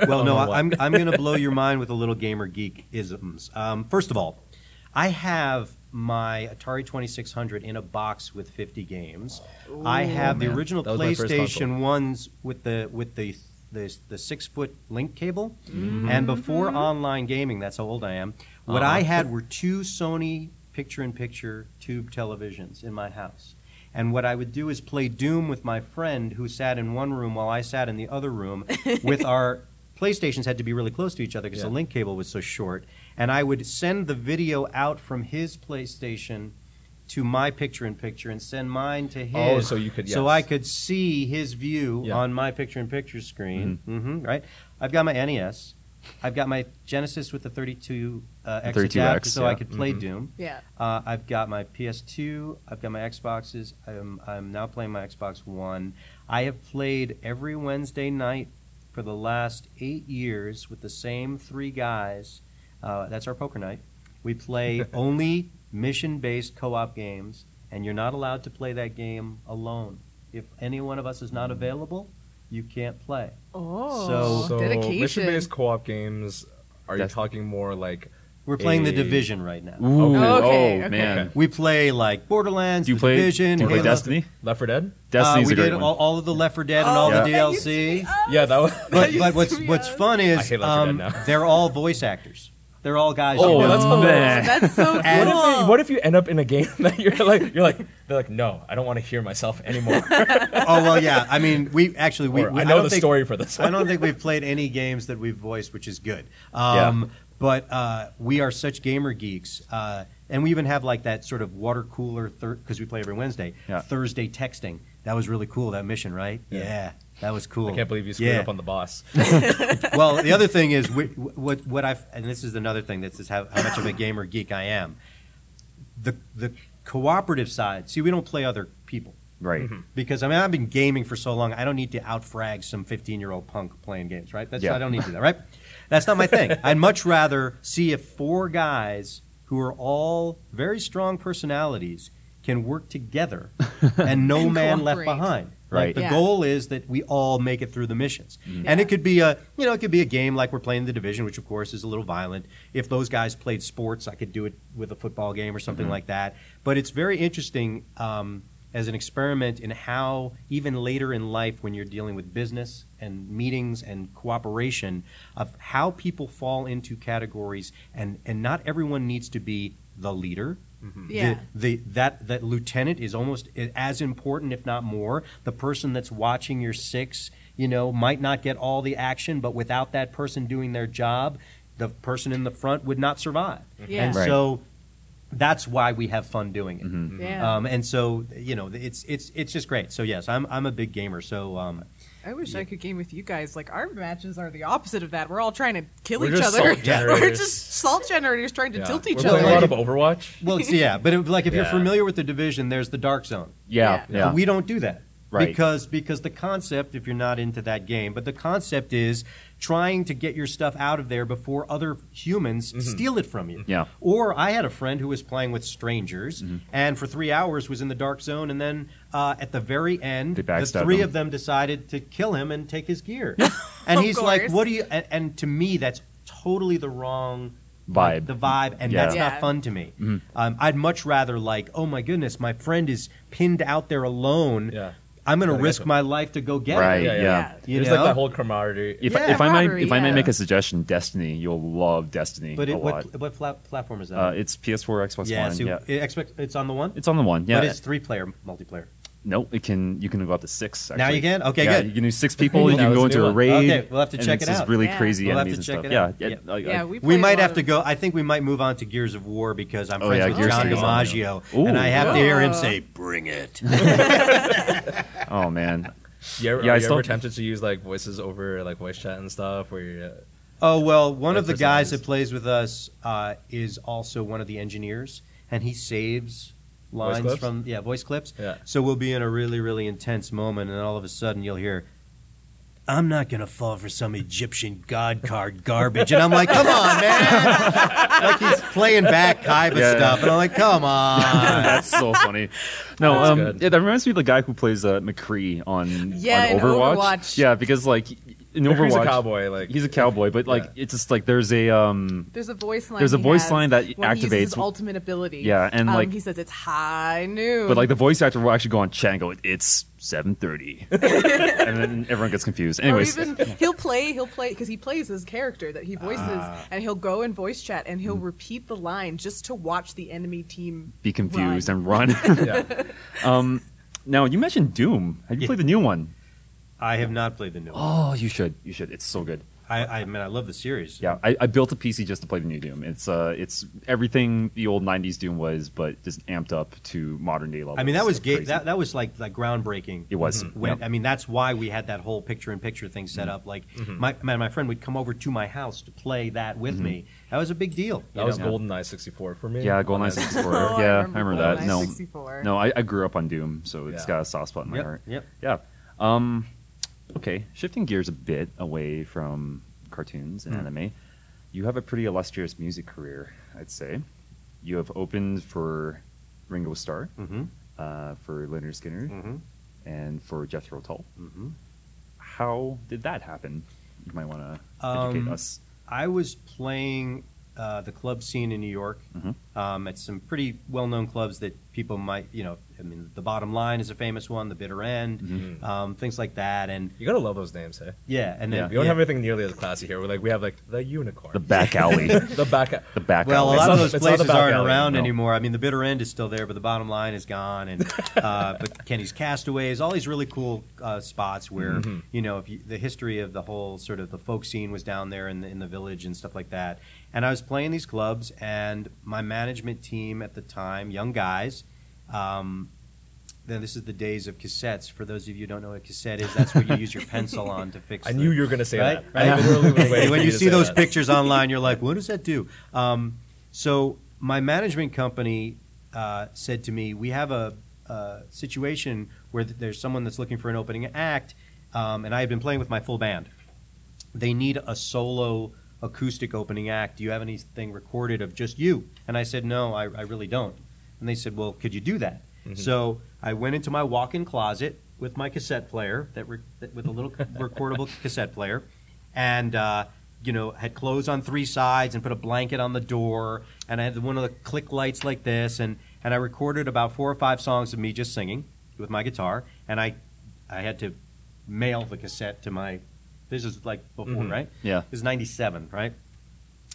Well, no, on what? I- I'm I'm going to blow your mind with a little gamer geek isms. Um, first of all, I have my Atari 2600 in a box with 50 games. I have the original That was my first PlayStation ones with the with the the, the six foot link cable, Mm-hmm. and before online gaming, that's how old I am. What Uh-huh. I had were two Sony picture-in-picture tube televisions in my house. And what I would do is play Doom with my friend who sat in one room while I sat in the other room [LAUGHS] with our PlayStations had to be really close to each other because Yeah. the link cable was so short. And I would send the video out from his PlayStation to my picture in picture and send mine to his. Oh, so you could- So. I could see his view Yeah. on my picture in picture screen. hmm right? I've got my NES. I've got my Genesis with the 32 uh, X 32X, adapter so I could play Doom. Yeah. Uh, I've got my PS2. I've got my Xboxes. I'm, I'm now playing my Xbox One. I have played every Wednesday night for the last eight years with the same three guys. Uh, that's our poker night. We play [LAUGHS] only mission based co op games, and you're not allowed to play that game alone. If any one of us is not available, you can't play. Oh, So- so mission-based co-op games. Are you talking more like? We're playing the Division right now. Ooh, Okay, oh okay. man. We play like Borderlands, Do you The play, Division, do you play Halo. Destiny? Left 4 Dead? Destiny's uh, we a great did one. all, all of the Left 4 Dead and Oh, all Yeah. the that used to DLC. Yeah, that was. That But, used but what's what's fun is hate Left 4 Dead um, they're all voice actors. They're all guys. Oh, who know. that's hilarious. man. That's so [LAUGHS] cool. And- What if, you, what if you end up in a game [LAUGHS] that you're like you're like they're like no I don't want to hear myself anymore [LAUGHS] oh well, yeah. I mean, we actually we, or we I know don't the think, story for this I don't think we've played any games that we've voiced, which is good. Um, But uh, we are such gamer geeks, uh, and we even have like that sort of water cooler because we play every Wednesday. Yeah. Thursday texting. That was really cool. That mission, right? Yeah. That was cool. I can't believe you screwed Yeah. up on the boss. [LAUGHS] well, the other thing is we, what what I've and this is another thing. This is how, how much of a gamer geek I am. The the cooperative side. See, we don't play other people Right. Mm-hmm. because I mean I've been gaming for so long. I don't need to outfrag some fifteen year old punk playing games. Right? That's Yeah. I don't need to do that. Right? That's not my thing. [LAUGHS] I'd much rather see if four guys who are all very strong personalities can work together [LAUGHS] and no And man left behind. Right. Like the Yeah. goal is that we all make it through the missions. And Yeah. it could be a you know, it could be a game like we're playing the division, which of course is a little violent. If those guys played sports, I could do it with a football game or something like that. But it's very interesting um, as an experiment in how even later in life when you're dealing with business and meetings and cooperation of how people fall into categories and and not everyone needs to be the leader Yeah. the, the that that lieutenant is almost as important, if not more. The person that's watching your six, you know, might not get all the action, but without that person doing their job, the person in the front would not survive. Yeah. And Right. so that's why we have fun doing it. Mm-hmm. Yeah. Um, and so you know, it's it's it's just great. So yes, I'm I'm a big gamer. So um, I wish I could game with you guys. Like our matches are the opposite of that. We're all trying to kill We're each just other. salt [LAUGHS] We're just salt generators trying to Yeah. tilt each We're playing other. a lot of Overwatch. well, yeah, but it, like if you're familiar with the division, there's the dark zone. Yeah. Yeah. Yeah. We don't do that. Right. Because because the concept, if you're not into that game, but the concept is trying to get your stuff out of there before other humans steal it from you. Mm-hmm. Yeah. Or I had a friend who was playing with strangers Mm-hmm. and for three hours was in the dark zone and then uh, at the very end the three him. of them decided to kill him and take his gear. [LAUGHS] and Of he's like. What do you and, and to me that's totally the wrong Vibe. like, the vibe, and Yeah. that's Yeah. not fun to me. Mm-hmm. Um, I'd much rather like, oh my goodness, my friend is pinned out there alone. Yeah. I'm going to risk my life to go get Right. it. Yeah, yeah. yeah. You There's know? like that whole camaraderie. If, Yeah, if I might camaraderie, if I might make a suggestion, Destiny, you'll love Destiny But a it, lot. what, what flat, platform is that? Uh, it's PS4, Xbox yeah, One. so yeah, it expect, it's on the one? it's on the one. Yeah, But it's three player multiplayer. No, it can you can go up to six. Now you can? Okay, yeah, good. You can do six people. [LAUGHS] you Now can it's go a into new a one. raid. Okay, we'll have to check it's it just out. really Yeah. crazy We'll have enemies to and stuff. it Yeah, out. yeah, Yeah. like- Yeah, like- we We might have lot to go. I think we might move on to Gears of War because I'm Oh, friends yeah, with Gears John is on there. DiMaggio, Ooh. and I have to hear him say, "Bring it." [LAUGHS] [LAUGHS] oh man, You ever, Yeah, are I you still- ever tempted to use like voices over like voice chat and stuff? Where you're, uh, Oh well, one of the guys that plays with us uh, is also one of the engineers, and he saves lines from yeah voice clips. Yeah. So we'll be in a really really intense moment, and all of a sudden you'll hear. I'm not gonna fall for some Egyptian god card garbage, and I'm like, "Come on, man!" [LAUGHS] like he's playing back Kaiba Yeah. stuff, and I'm like, "Come on!" [LAUGHS] that's so funny. No, um, yeah, that reminds me of the guy who plays uh, McCree on Yeah, on Overwatch. Overwatch. Yeah, because like in Overwatch, he's a cowboy. Like he's a cowboy, but like Yeah. it's just like there's a um There's a voice line. There's a voice line that activates his ultimate ability. Yeah, and, Um, like- he says it's high noon. But like the voice actor will actually go on chat and go, "It's 7.30. [LAUGHS] and then everyone gets confused. Anyways, even [LAUGHS] he'll play, he'll play because he plays his character that he voices, Ah. and he'll go in voice chat and Mm. he'll repeat the line just to watch the enemy team be confused run. and run. [LAUGHS] yeah. um, now you mentioned Doom. Have you Yeah. played the new one? I have not played the new one. Oh, you should. You should. It's so good. I, I mean, I love the series. Yeah, I, I built a PC just to play the new Doom. It's uh, it's everything the old '90s Doom was, but just amped up to modern day levels. I mean, that was Like ga- crazy. that that was like like groundbreaking. It was. When, Yep. I mean, that's why we had that whole picture-in-picture thing set up. Like, my man, my friend would come over to my house to play that with me. That was a big deal. That you was know? GoldenEye 64 for me. Yeah, GoldenEye And- 64. [LAUGHS] Oh, I yeah, remember I remember that. GoldenEye No, 64. no, I, I grew up on Doom, so it's Yeah. got a soft spot in my Yep, heart. yep. Yeah. Um, okay, shifting gears a bit away from cartoons and Hmm. anime, you have a pretty illustrious music career, I'd say. You have opened for Ringo Starr, Mhm. uh, for Lynyrd Skynyrd, Mhm. and for Jethro Tull. Mhm. How did that happen? You might want to educate Um, us. I was playing uh, the club scene in New York Mhm. um, at some pretty well-known clubs that people might, you know, I mean, the Bottom Line is a famous one, the Bitter End, Mhm. um, things like that, and You gotta love those names, hey? yeah, and then Yeah. We don't yeah. have anything nearly as classy here. We're like we have like the unicorn, The back alley. [LAUGHS] the back. the back Well, alley. a lot not- of those it's not the places aren't alley, around no. anymore. I mean, the bitter end is still there, but the bottom line is gone. And [LAUGHS] uh, but Kenny's Castaways, all these really cool uh, spots where Mm-hmm. you know if you, the history of the whole sort of the folk scene was down there in the in the village and stuff like that. And I was playing these clubs, and my management team at the time, young guys. Um, then this is the days of cassettes. For those of you who don't know what a cassette is, that's what you use your pencil on to fix. [LAUGHS] I the- knew you were gonna say Right? that. I literally was waiting And for when you see those that. pictures online, you're like, what does that do? Um, so my management company uh, said to me, we have a, a situation where th- there's someone that's looking for an opening act, um, and I had been playing with my full band. They need a solo acoustic opening act. Do you have anything recorded of just you? And I said, no, I, I really don't. And they said, well, could you do that? So I went into my walk-in closet with my cassette player, that, re- that with a little [LAUGHS] recordable cassette player, and uh, you know had clothes on three sides and put a blanket on the door, and I had one of the click lights like this, and and I recorded about four or five songs of me just singing with my guitar, and I I had to mail the cassette to my. This is like before, Mhm. right? Yeah. It was '97, right?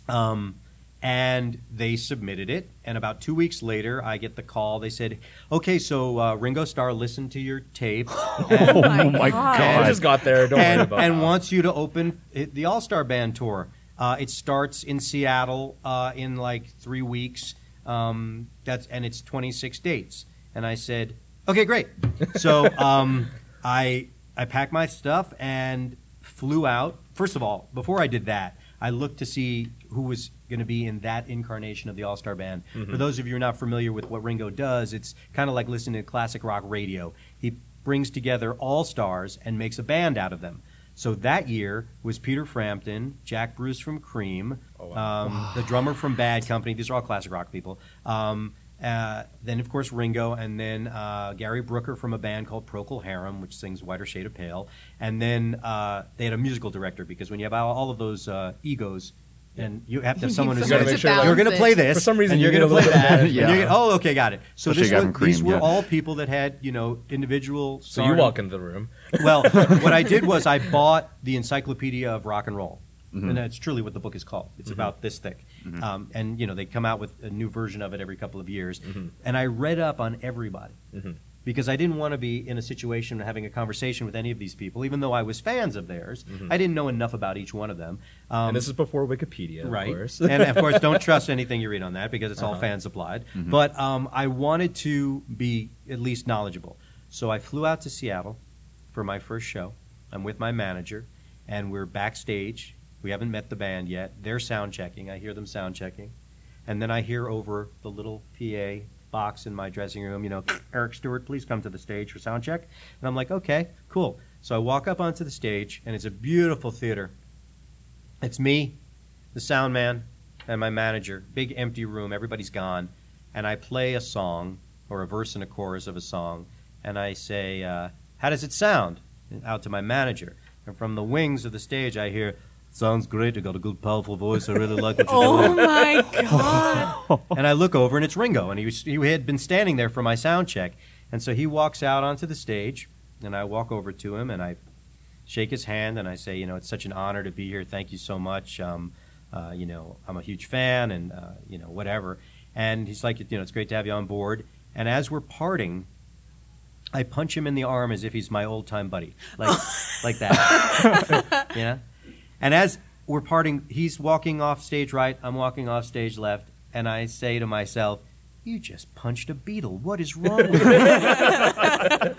Um, and they submitted it. And about two weeks later, I get the call. They said, "Okay, so uh, Ringo Starr listened to your tape [LAUGHS] and, [LAUGHS] oh my my God. I just got there. Don't worry about and that. wants you to open the All Star Band tour. Uh, it starts in Seattle uh, in like three weeks. Um, that's and it's 26 dates. And I said, "Okay, great." So [LAUGHS] um, I I packed my stuff and flew out. First of all, before I did that, I looked to see who was going to be in that incarnation of the All Star Band. For those of you who are not familiar with what Ringo does, it's kind of like listening to classic rock radio. He brings together all stars and makes a band out of them. So that year was Peter Frampton, Jack Bruce from Cream, Oh, wow. um, the drummer from Bad Company. These are all classic rock people. Um, uh, then, of course, Ringo, and then uh, Gary Brooker from a band called Procol Harum, which sings Whiter Shade of Pale. And then uh, they had a musical director because when you have all all of those uh, egos, and you have to have [LAUGHS] someone who's gonna- to balance you're going to play this For some reason, and you you're going to play little that. and Yeah. you're gonna- oh, okay, got it. So this Gavin was, these were yeah. all people that had you know individual. So you walk into the room. Well, [LAUGHS] what I did was I bought the Encyclopedia of Rock and Roll, Mm-hmm. and that's truly what the book is called. It's about this thick, um, and you know they come out with a new version of it every couple of years. Mm-hmm. And I read up on everybody because I didn't want to be in a situation of having a conversation with any of these people, even though I was fans of theirs. I didn't know enough about each one of them. Um, Mm-hmm. and this is before Wikipedia, of right course. and of course don't [LAUGHS] trust anything you read on that because it's all Uh-huh. fan supplied but um, i wanted to be at least knowledgeable so i flew out to seattle for my first show i'm with my manager and we're backstage we haven't met the band yet they're sound checking i hear them sound checking and then i hear over the little pa box in my dressing room you know eric stuart please come to the stage for sound check and i'm like okay cool so i walk up onto the stage and it's a beautiful theater it's me, the sound man, and my manager. Big empty room, everybody's gone. And I play a song, or a verse and a chorus of a song, and I say, uh, How does it sound? out to my manager. And from the wings of the stage, I hear, Sounds great. You got a good, powerful voice. I really like what you're Oh doing. my god! [LAUGHS] and I look over, and it's Ringo, and he, was, he had been standing there for my sound check. And so he walks out onto the stage, and I walk over to him, and I shake his hand, and I say, you know, it's such an honor to be here. Thank you so much. Um, uh, you know, I'm a huge fan, and uh, you know, whatever. And he's like, you know, it's great to have you on board. And as we're parting, I punch him in the arm as if he's my old time buddy, like [LAUGHS] like that. yeah. And as we're parting, he's walking off stage right, I'm walking off stage left, and I say to myself, "You just punched a Beatle. What is wrong with you?"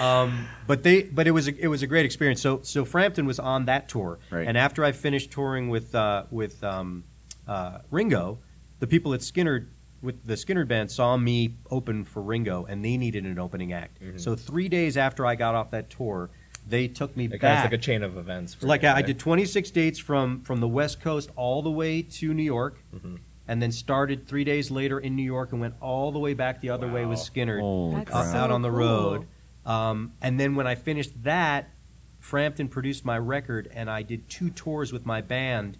[LAUGHS] um, but they, but it was a, it was a great experience. So so Frampton was on that tour, Right. and after I finished touring with uh, with um, uh, Ringo, the people at Skynyrd with the Skynyrd band saw me open for Ringo, and they needed an opening act. So three days after I got off that tour, they took me back. It kind of like a chain of events. For like you, I, I did 26 dates from from the West Coast all the way to New York, Mm-hmm. and then started three days later in New York and went all the way back the other way with Skynyrd Holy That's uh, so out on the cool. road. Um, and then when I finished that, Frampton produced my record, and I did two tours with my band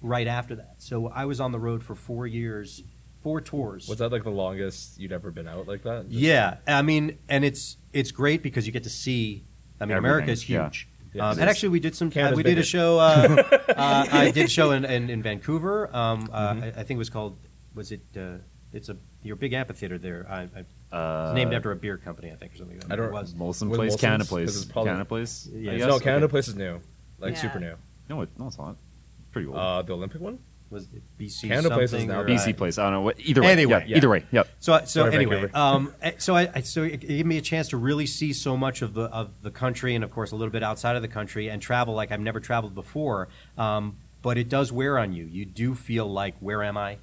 right after that. So I was on the road for four years, four tours. Was that like the longest you'd ever been out like that? Just- Yeah, I mean, and it's it's great because you get to see. I mean, Everything, America is huge. Yeah, um, it and actually, we did some. Uh, we did a show. Uh, [LAUGHS] uh, I did a show in, in, in Vancouver. Um, uh, Mm-hmm. I, I think it was called. Was it? Uh, it's a your big amphitheater there. I, I, Uh, it's named after a beer company, I think, or something. I don't- It was. Molson With Place, Molson's? Canada 'Cause Place, probably- Canada Place. Yeah, no. Canada Okay. Place is new, like Yeah. super new. No, it, no, it's not. Pretty old. Uh, the Olympic one. Was it BC Canada Place is something now BC uh, Place. I don't know. What, either way. Anyway, yeah, yeah. Either way. Yep. So, so Sorry, anyway, um, eh, so I, I- so it gave me a chance to really see so much of the of the country, and of course a little bit outside of the country, and travel like I've never traveled before. Um, but it does wear on you. You do feel like, where am I?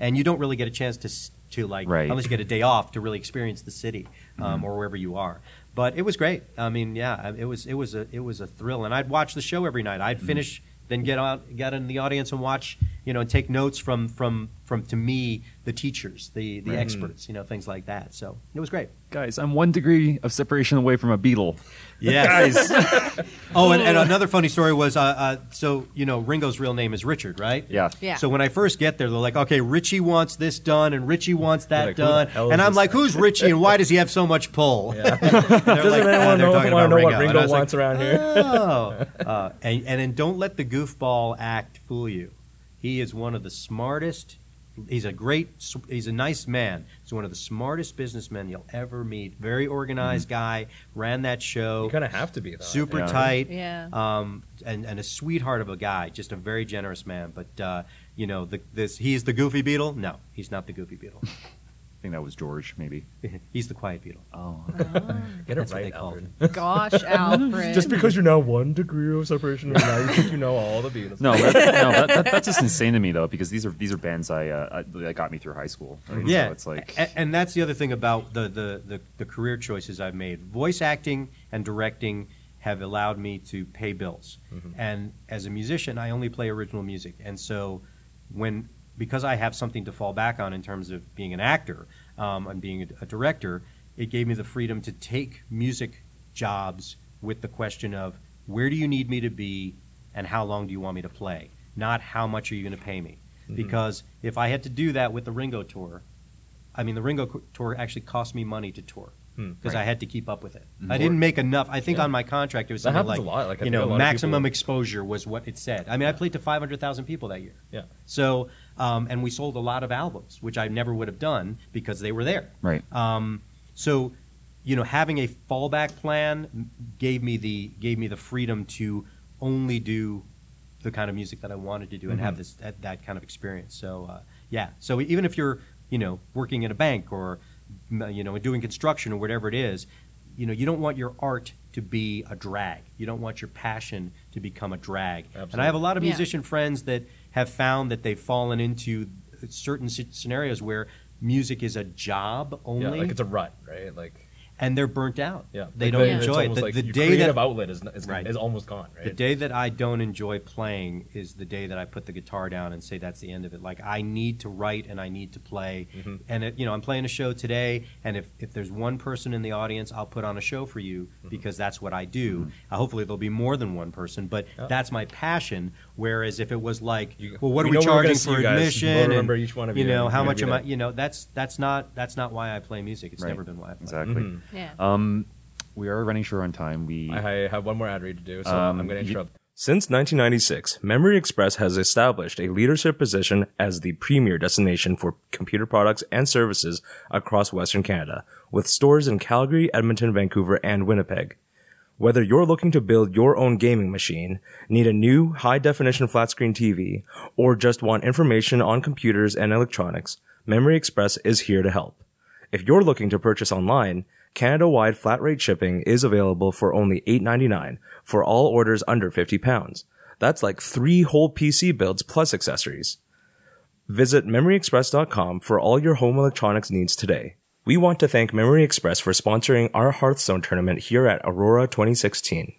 And you don't really get a chance to to like Right. unless you get a day off to really experience the city Mm-hmm. um, or wherever you are. But it was great. I mean, yeah, it was it was a it was a thrill, and I'd watch the show every night. Mm-hmm. I'd finish, then get out, get in the audience and watch, you know, take notes from from from to me the teachers, the the Right. experts, you know, things like that. So it was great. Guys, I'm one degree of separation away from a Beatle. Yeah. [LAUGHS] Guys. [LAUGHS] oh, and, and another funny story was, uh, uh, so you know, Ringo's real name is Richard, right? yeah. Yeah. So when I first get there, they're like, "Okay, Richie wants this done, and Richie wants that Like, done," and I'm like, "Who's Richie, and why does he have so much pull?" Yeah. [LAUGHS] Doesn't like, anyone uh, they're know, talking want to know what Ringo was like, wants around here? Oh, uh, and, and then don't let the goofball act fool you. He is one of the smartest. He's a great. He's a nice man. He's one of the smartest businessmen you'll ever meet. Very organized guy. Ran that show. You kind of have to be though. super Yeah. tight. Yeah. Um, and, and a sweetheart of a guy. Just a very generous man. But uh, you know, the, this he's the Goofy Beatle. No, he's not the Goofy Beatle. [LAUGHS] I think that was George, maybe. [LAUGHS] he's the Quiet Beatle. Oh. [LAUGHS] Get it That's what right, they call Alfred. [LAUGHS] Gosh, Alfred. Just because you're now one degree of separation, from now you think you know all the Beatles. No, that, no that, that, that's just insane to me though, because these are these are bands I, uh, I that got me through high school. Right? Yeah, so it's like and, and that's the other thing about the, the, the, the career choices I've made. Voice acting and directing have allowed me to pay bills, and as a musician, I only play original music, and so when because I have something to fall back on in terms of being an actor um, and being a, a director, it gave me the freedom to take music jobs with the question of where do you need me to be and how long do you want me to play. not how much are you going to pay me. Mm-hmm. Because if I had to do that with the Ringo tour, I mean, the Ringo tour actually cost me money to tour Hmm, because right. I had to keep up with it. I didn't make enough. I think Yeah. on my contract it was something like, a lot. Like, you know maximum people- exposure was what it said. I mean, I played to 500,000 people that year. Yeah. So, um, and we sold a lot of albums, which I never would have done because they were there. Right. Um, so, you know, having a fallback plan gave me the gave me the freedom to only do the kind of music that I wanted to do and have this that, that kind of experience. So, uh, yeah. So even if you're you know working in a bank or you know doing construction or whatever it is, you know you don't want your art to be a drag. You don't want your passion to become a drag. Absolutely. And I have a lot of Yeah. musician friends that have found that they've fallen into certain scenarios where music is a job only Yeah, like it's a rut, right? Like and they're burnt out. yeah, they like don't the- enjoy it. The, like the your day creative that outlet is, is, Right. is almost gone, right? the day that I don't enjoy playing is the day that I put the guitar down and say that's the end of it. Like I need to write and I need to play. Mm-hmm. And it, you know, I'm playing a show today, and if if there's one person in the audience, I'll put on a show for you Mm-hmm. because that's what I do. Uh, hopefully, there'll be more than one person, but Yeah. that's my passion. Whereas if it was like, well, what we are we we're charging for admission? We'll and, remember each one of you You know, how much am I? You know, that's that's not that's not why I play music. It's Right. never been why I play. Exactly. Mhm. Yeah. Um, we are running short on time. We I I have one more ad read to do, so Um, I'm going to you- interrupt. Since 1996, Memory Express has established a leadership position as the premier destination for computer products and services across Western Canada, with stores in Calgary, Edmonton, Vancouver, and Winnipeg. Whether you're looking to build your own gaming machine, need a new high definition flat screen TV, or just want information on computers and electronics, Memory Express is here to help. If you're looking to purchase online, Canada-wide flat rate shipping is available for only $8.99 for all orders under 50 pounds. That's like three whole PC builds plus accessories. Visit MemoryExpress.com for all your home electronics needs today. We want to thank Memory Express for sponsoring our Hearthstone tournament here at Aurora 2016.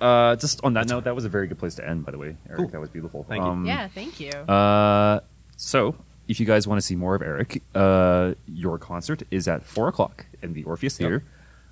uh, just on that note, that was a very good place to end. By the way, Eric, Cool. that was beautiful. Thank you. Um, yeah, thank you. Uh, so, if you guys want to see more of Eric, uh, your concert is at four o'clock in the Orpheus Yep. Theater.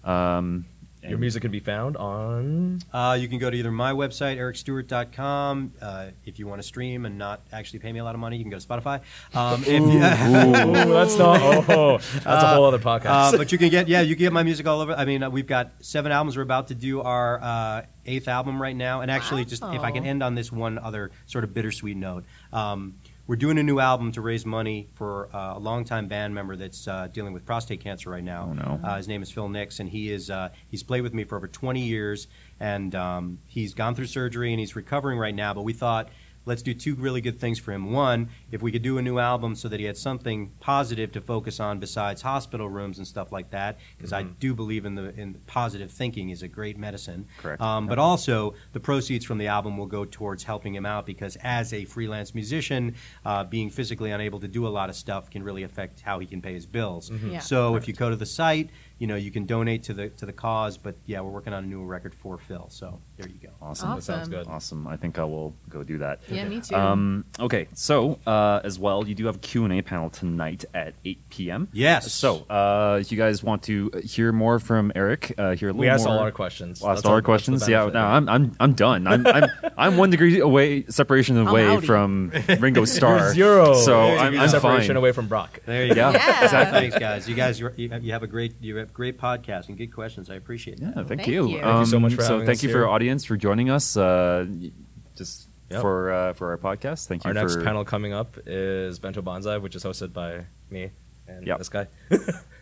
Um, Your music can be found on Uh, you can go to either my website, ericstuart.com. Uh, if you want to stream and not actually pay me a lot of money, you can go to Spotify. Um, if you, [LAUGHS] Ooh, that's not. Oh, that's a whole other podcast. uh, but you can get, yeah, you can get my music all over. I mean, uh, we've got seven albums. We're about to do our uh, eighth album right now. And actually, just if I can end on this one other sort of bittersweet note. Um, we're doing a new album to raise money for uh, a longtime band member that's uh, dealing with prostate cancer right now. Oh, no. Uh, his name is Phil Nix, and he is uh, he's played with me for over 20 years, and um, he's gone through surgery and he's recovering right now. But we thought let's do two really good things for him. One, if we could do a new album so that he had something positive to focus on besides hospital rooms and stuff like that, because I do believe in the in positive thinking is a great medicine. Correct. Um, but also, the proceeds from the album will go towards helping him out because, as a freelance musician, uh, being physically unable to do a lot of stuff can really affect how he can pay his bills. Yeah. So, if you go to the site, you know you can donate to the to the cause. But yeah, we're working on a new record for Phil. So there you go. awesome. That sounds Awesome. good. Awesome. I think I will go do that. yeah, me too. Um, okay, so uh, as well, you do have a Q&A panel tonight at 8 p.m. Yes. So uh, if you guys want to hear more from Eric, uh, hear a little we asked more, all our questions. Well, asked That's all our that's the questions. Yeah, benefit. no, I'm I'm I'm done. I'm I'm, [LAUGHS] I'm one degree away separation away outie. from Ringo [LAUGHS] Starr. Zero. So I'm, I'm separation fine. away from Brock. There you go. Yeah, exactly. Thanks, guys. You guys, you're, you have- you have a great you have great podcast and good questions. I appreciate it. Yeah, thank, Thank you. you. Thank you so much for so having thank us you for here. our audience for joining us. Uh, just Yep. for uh, for our podcast. Thank you. Our next panel coming up is Bento Bonsai, which is hosted by me and Yep. this guy. [LAUGHS]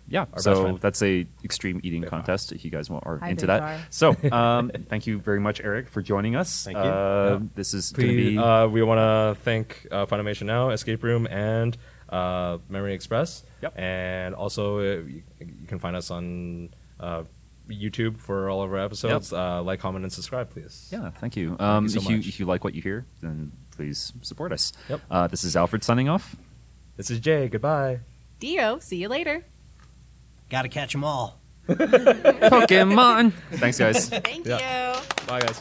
Yeah, our so that's a extreme eating Big contest. If you guys want, are Hi, into Big that. Car. So [LAUGHS] um, thank you very much, Eric, for joining us. Thank you. Uh, Yeah. This is going to Please, be uh, we want to thank uh, Funimation Now, Escape Room, and uh, Memory Express. Yep. And also, uh, you, you can find us on uh, YouTube for all of our episodes. Uh, like, comment, and subscribe, please. Yeah, thank you. Um, you so if you if you like what you hear, then please support us. Yep. Uh, this is Alfred signing off. This is Jay. Goodbye. Dio, see you later. Got to catch them all. [LAUGHS] [LAUGHS] Pokemon. [LAUGHS] Thanks, guys. Thank Yeah. you. Bye, guys.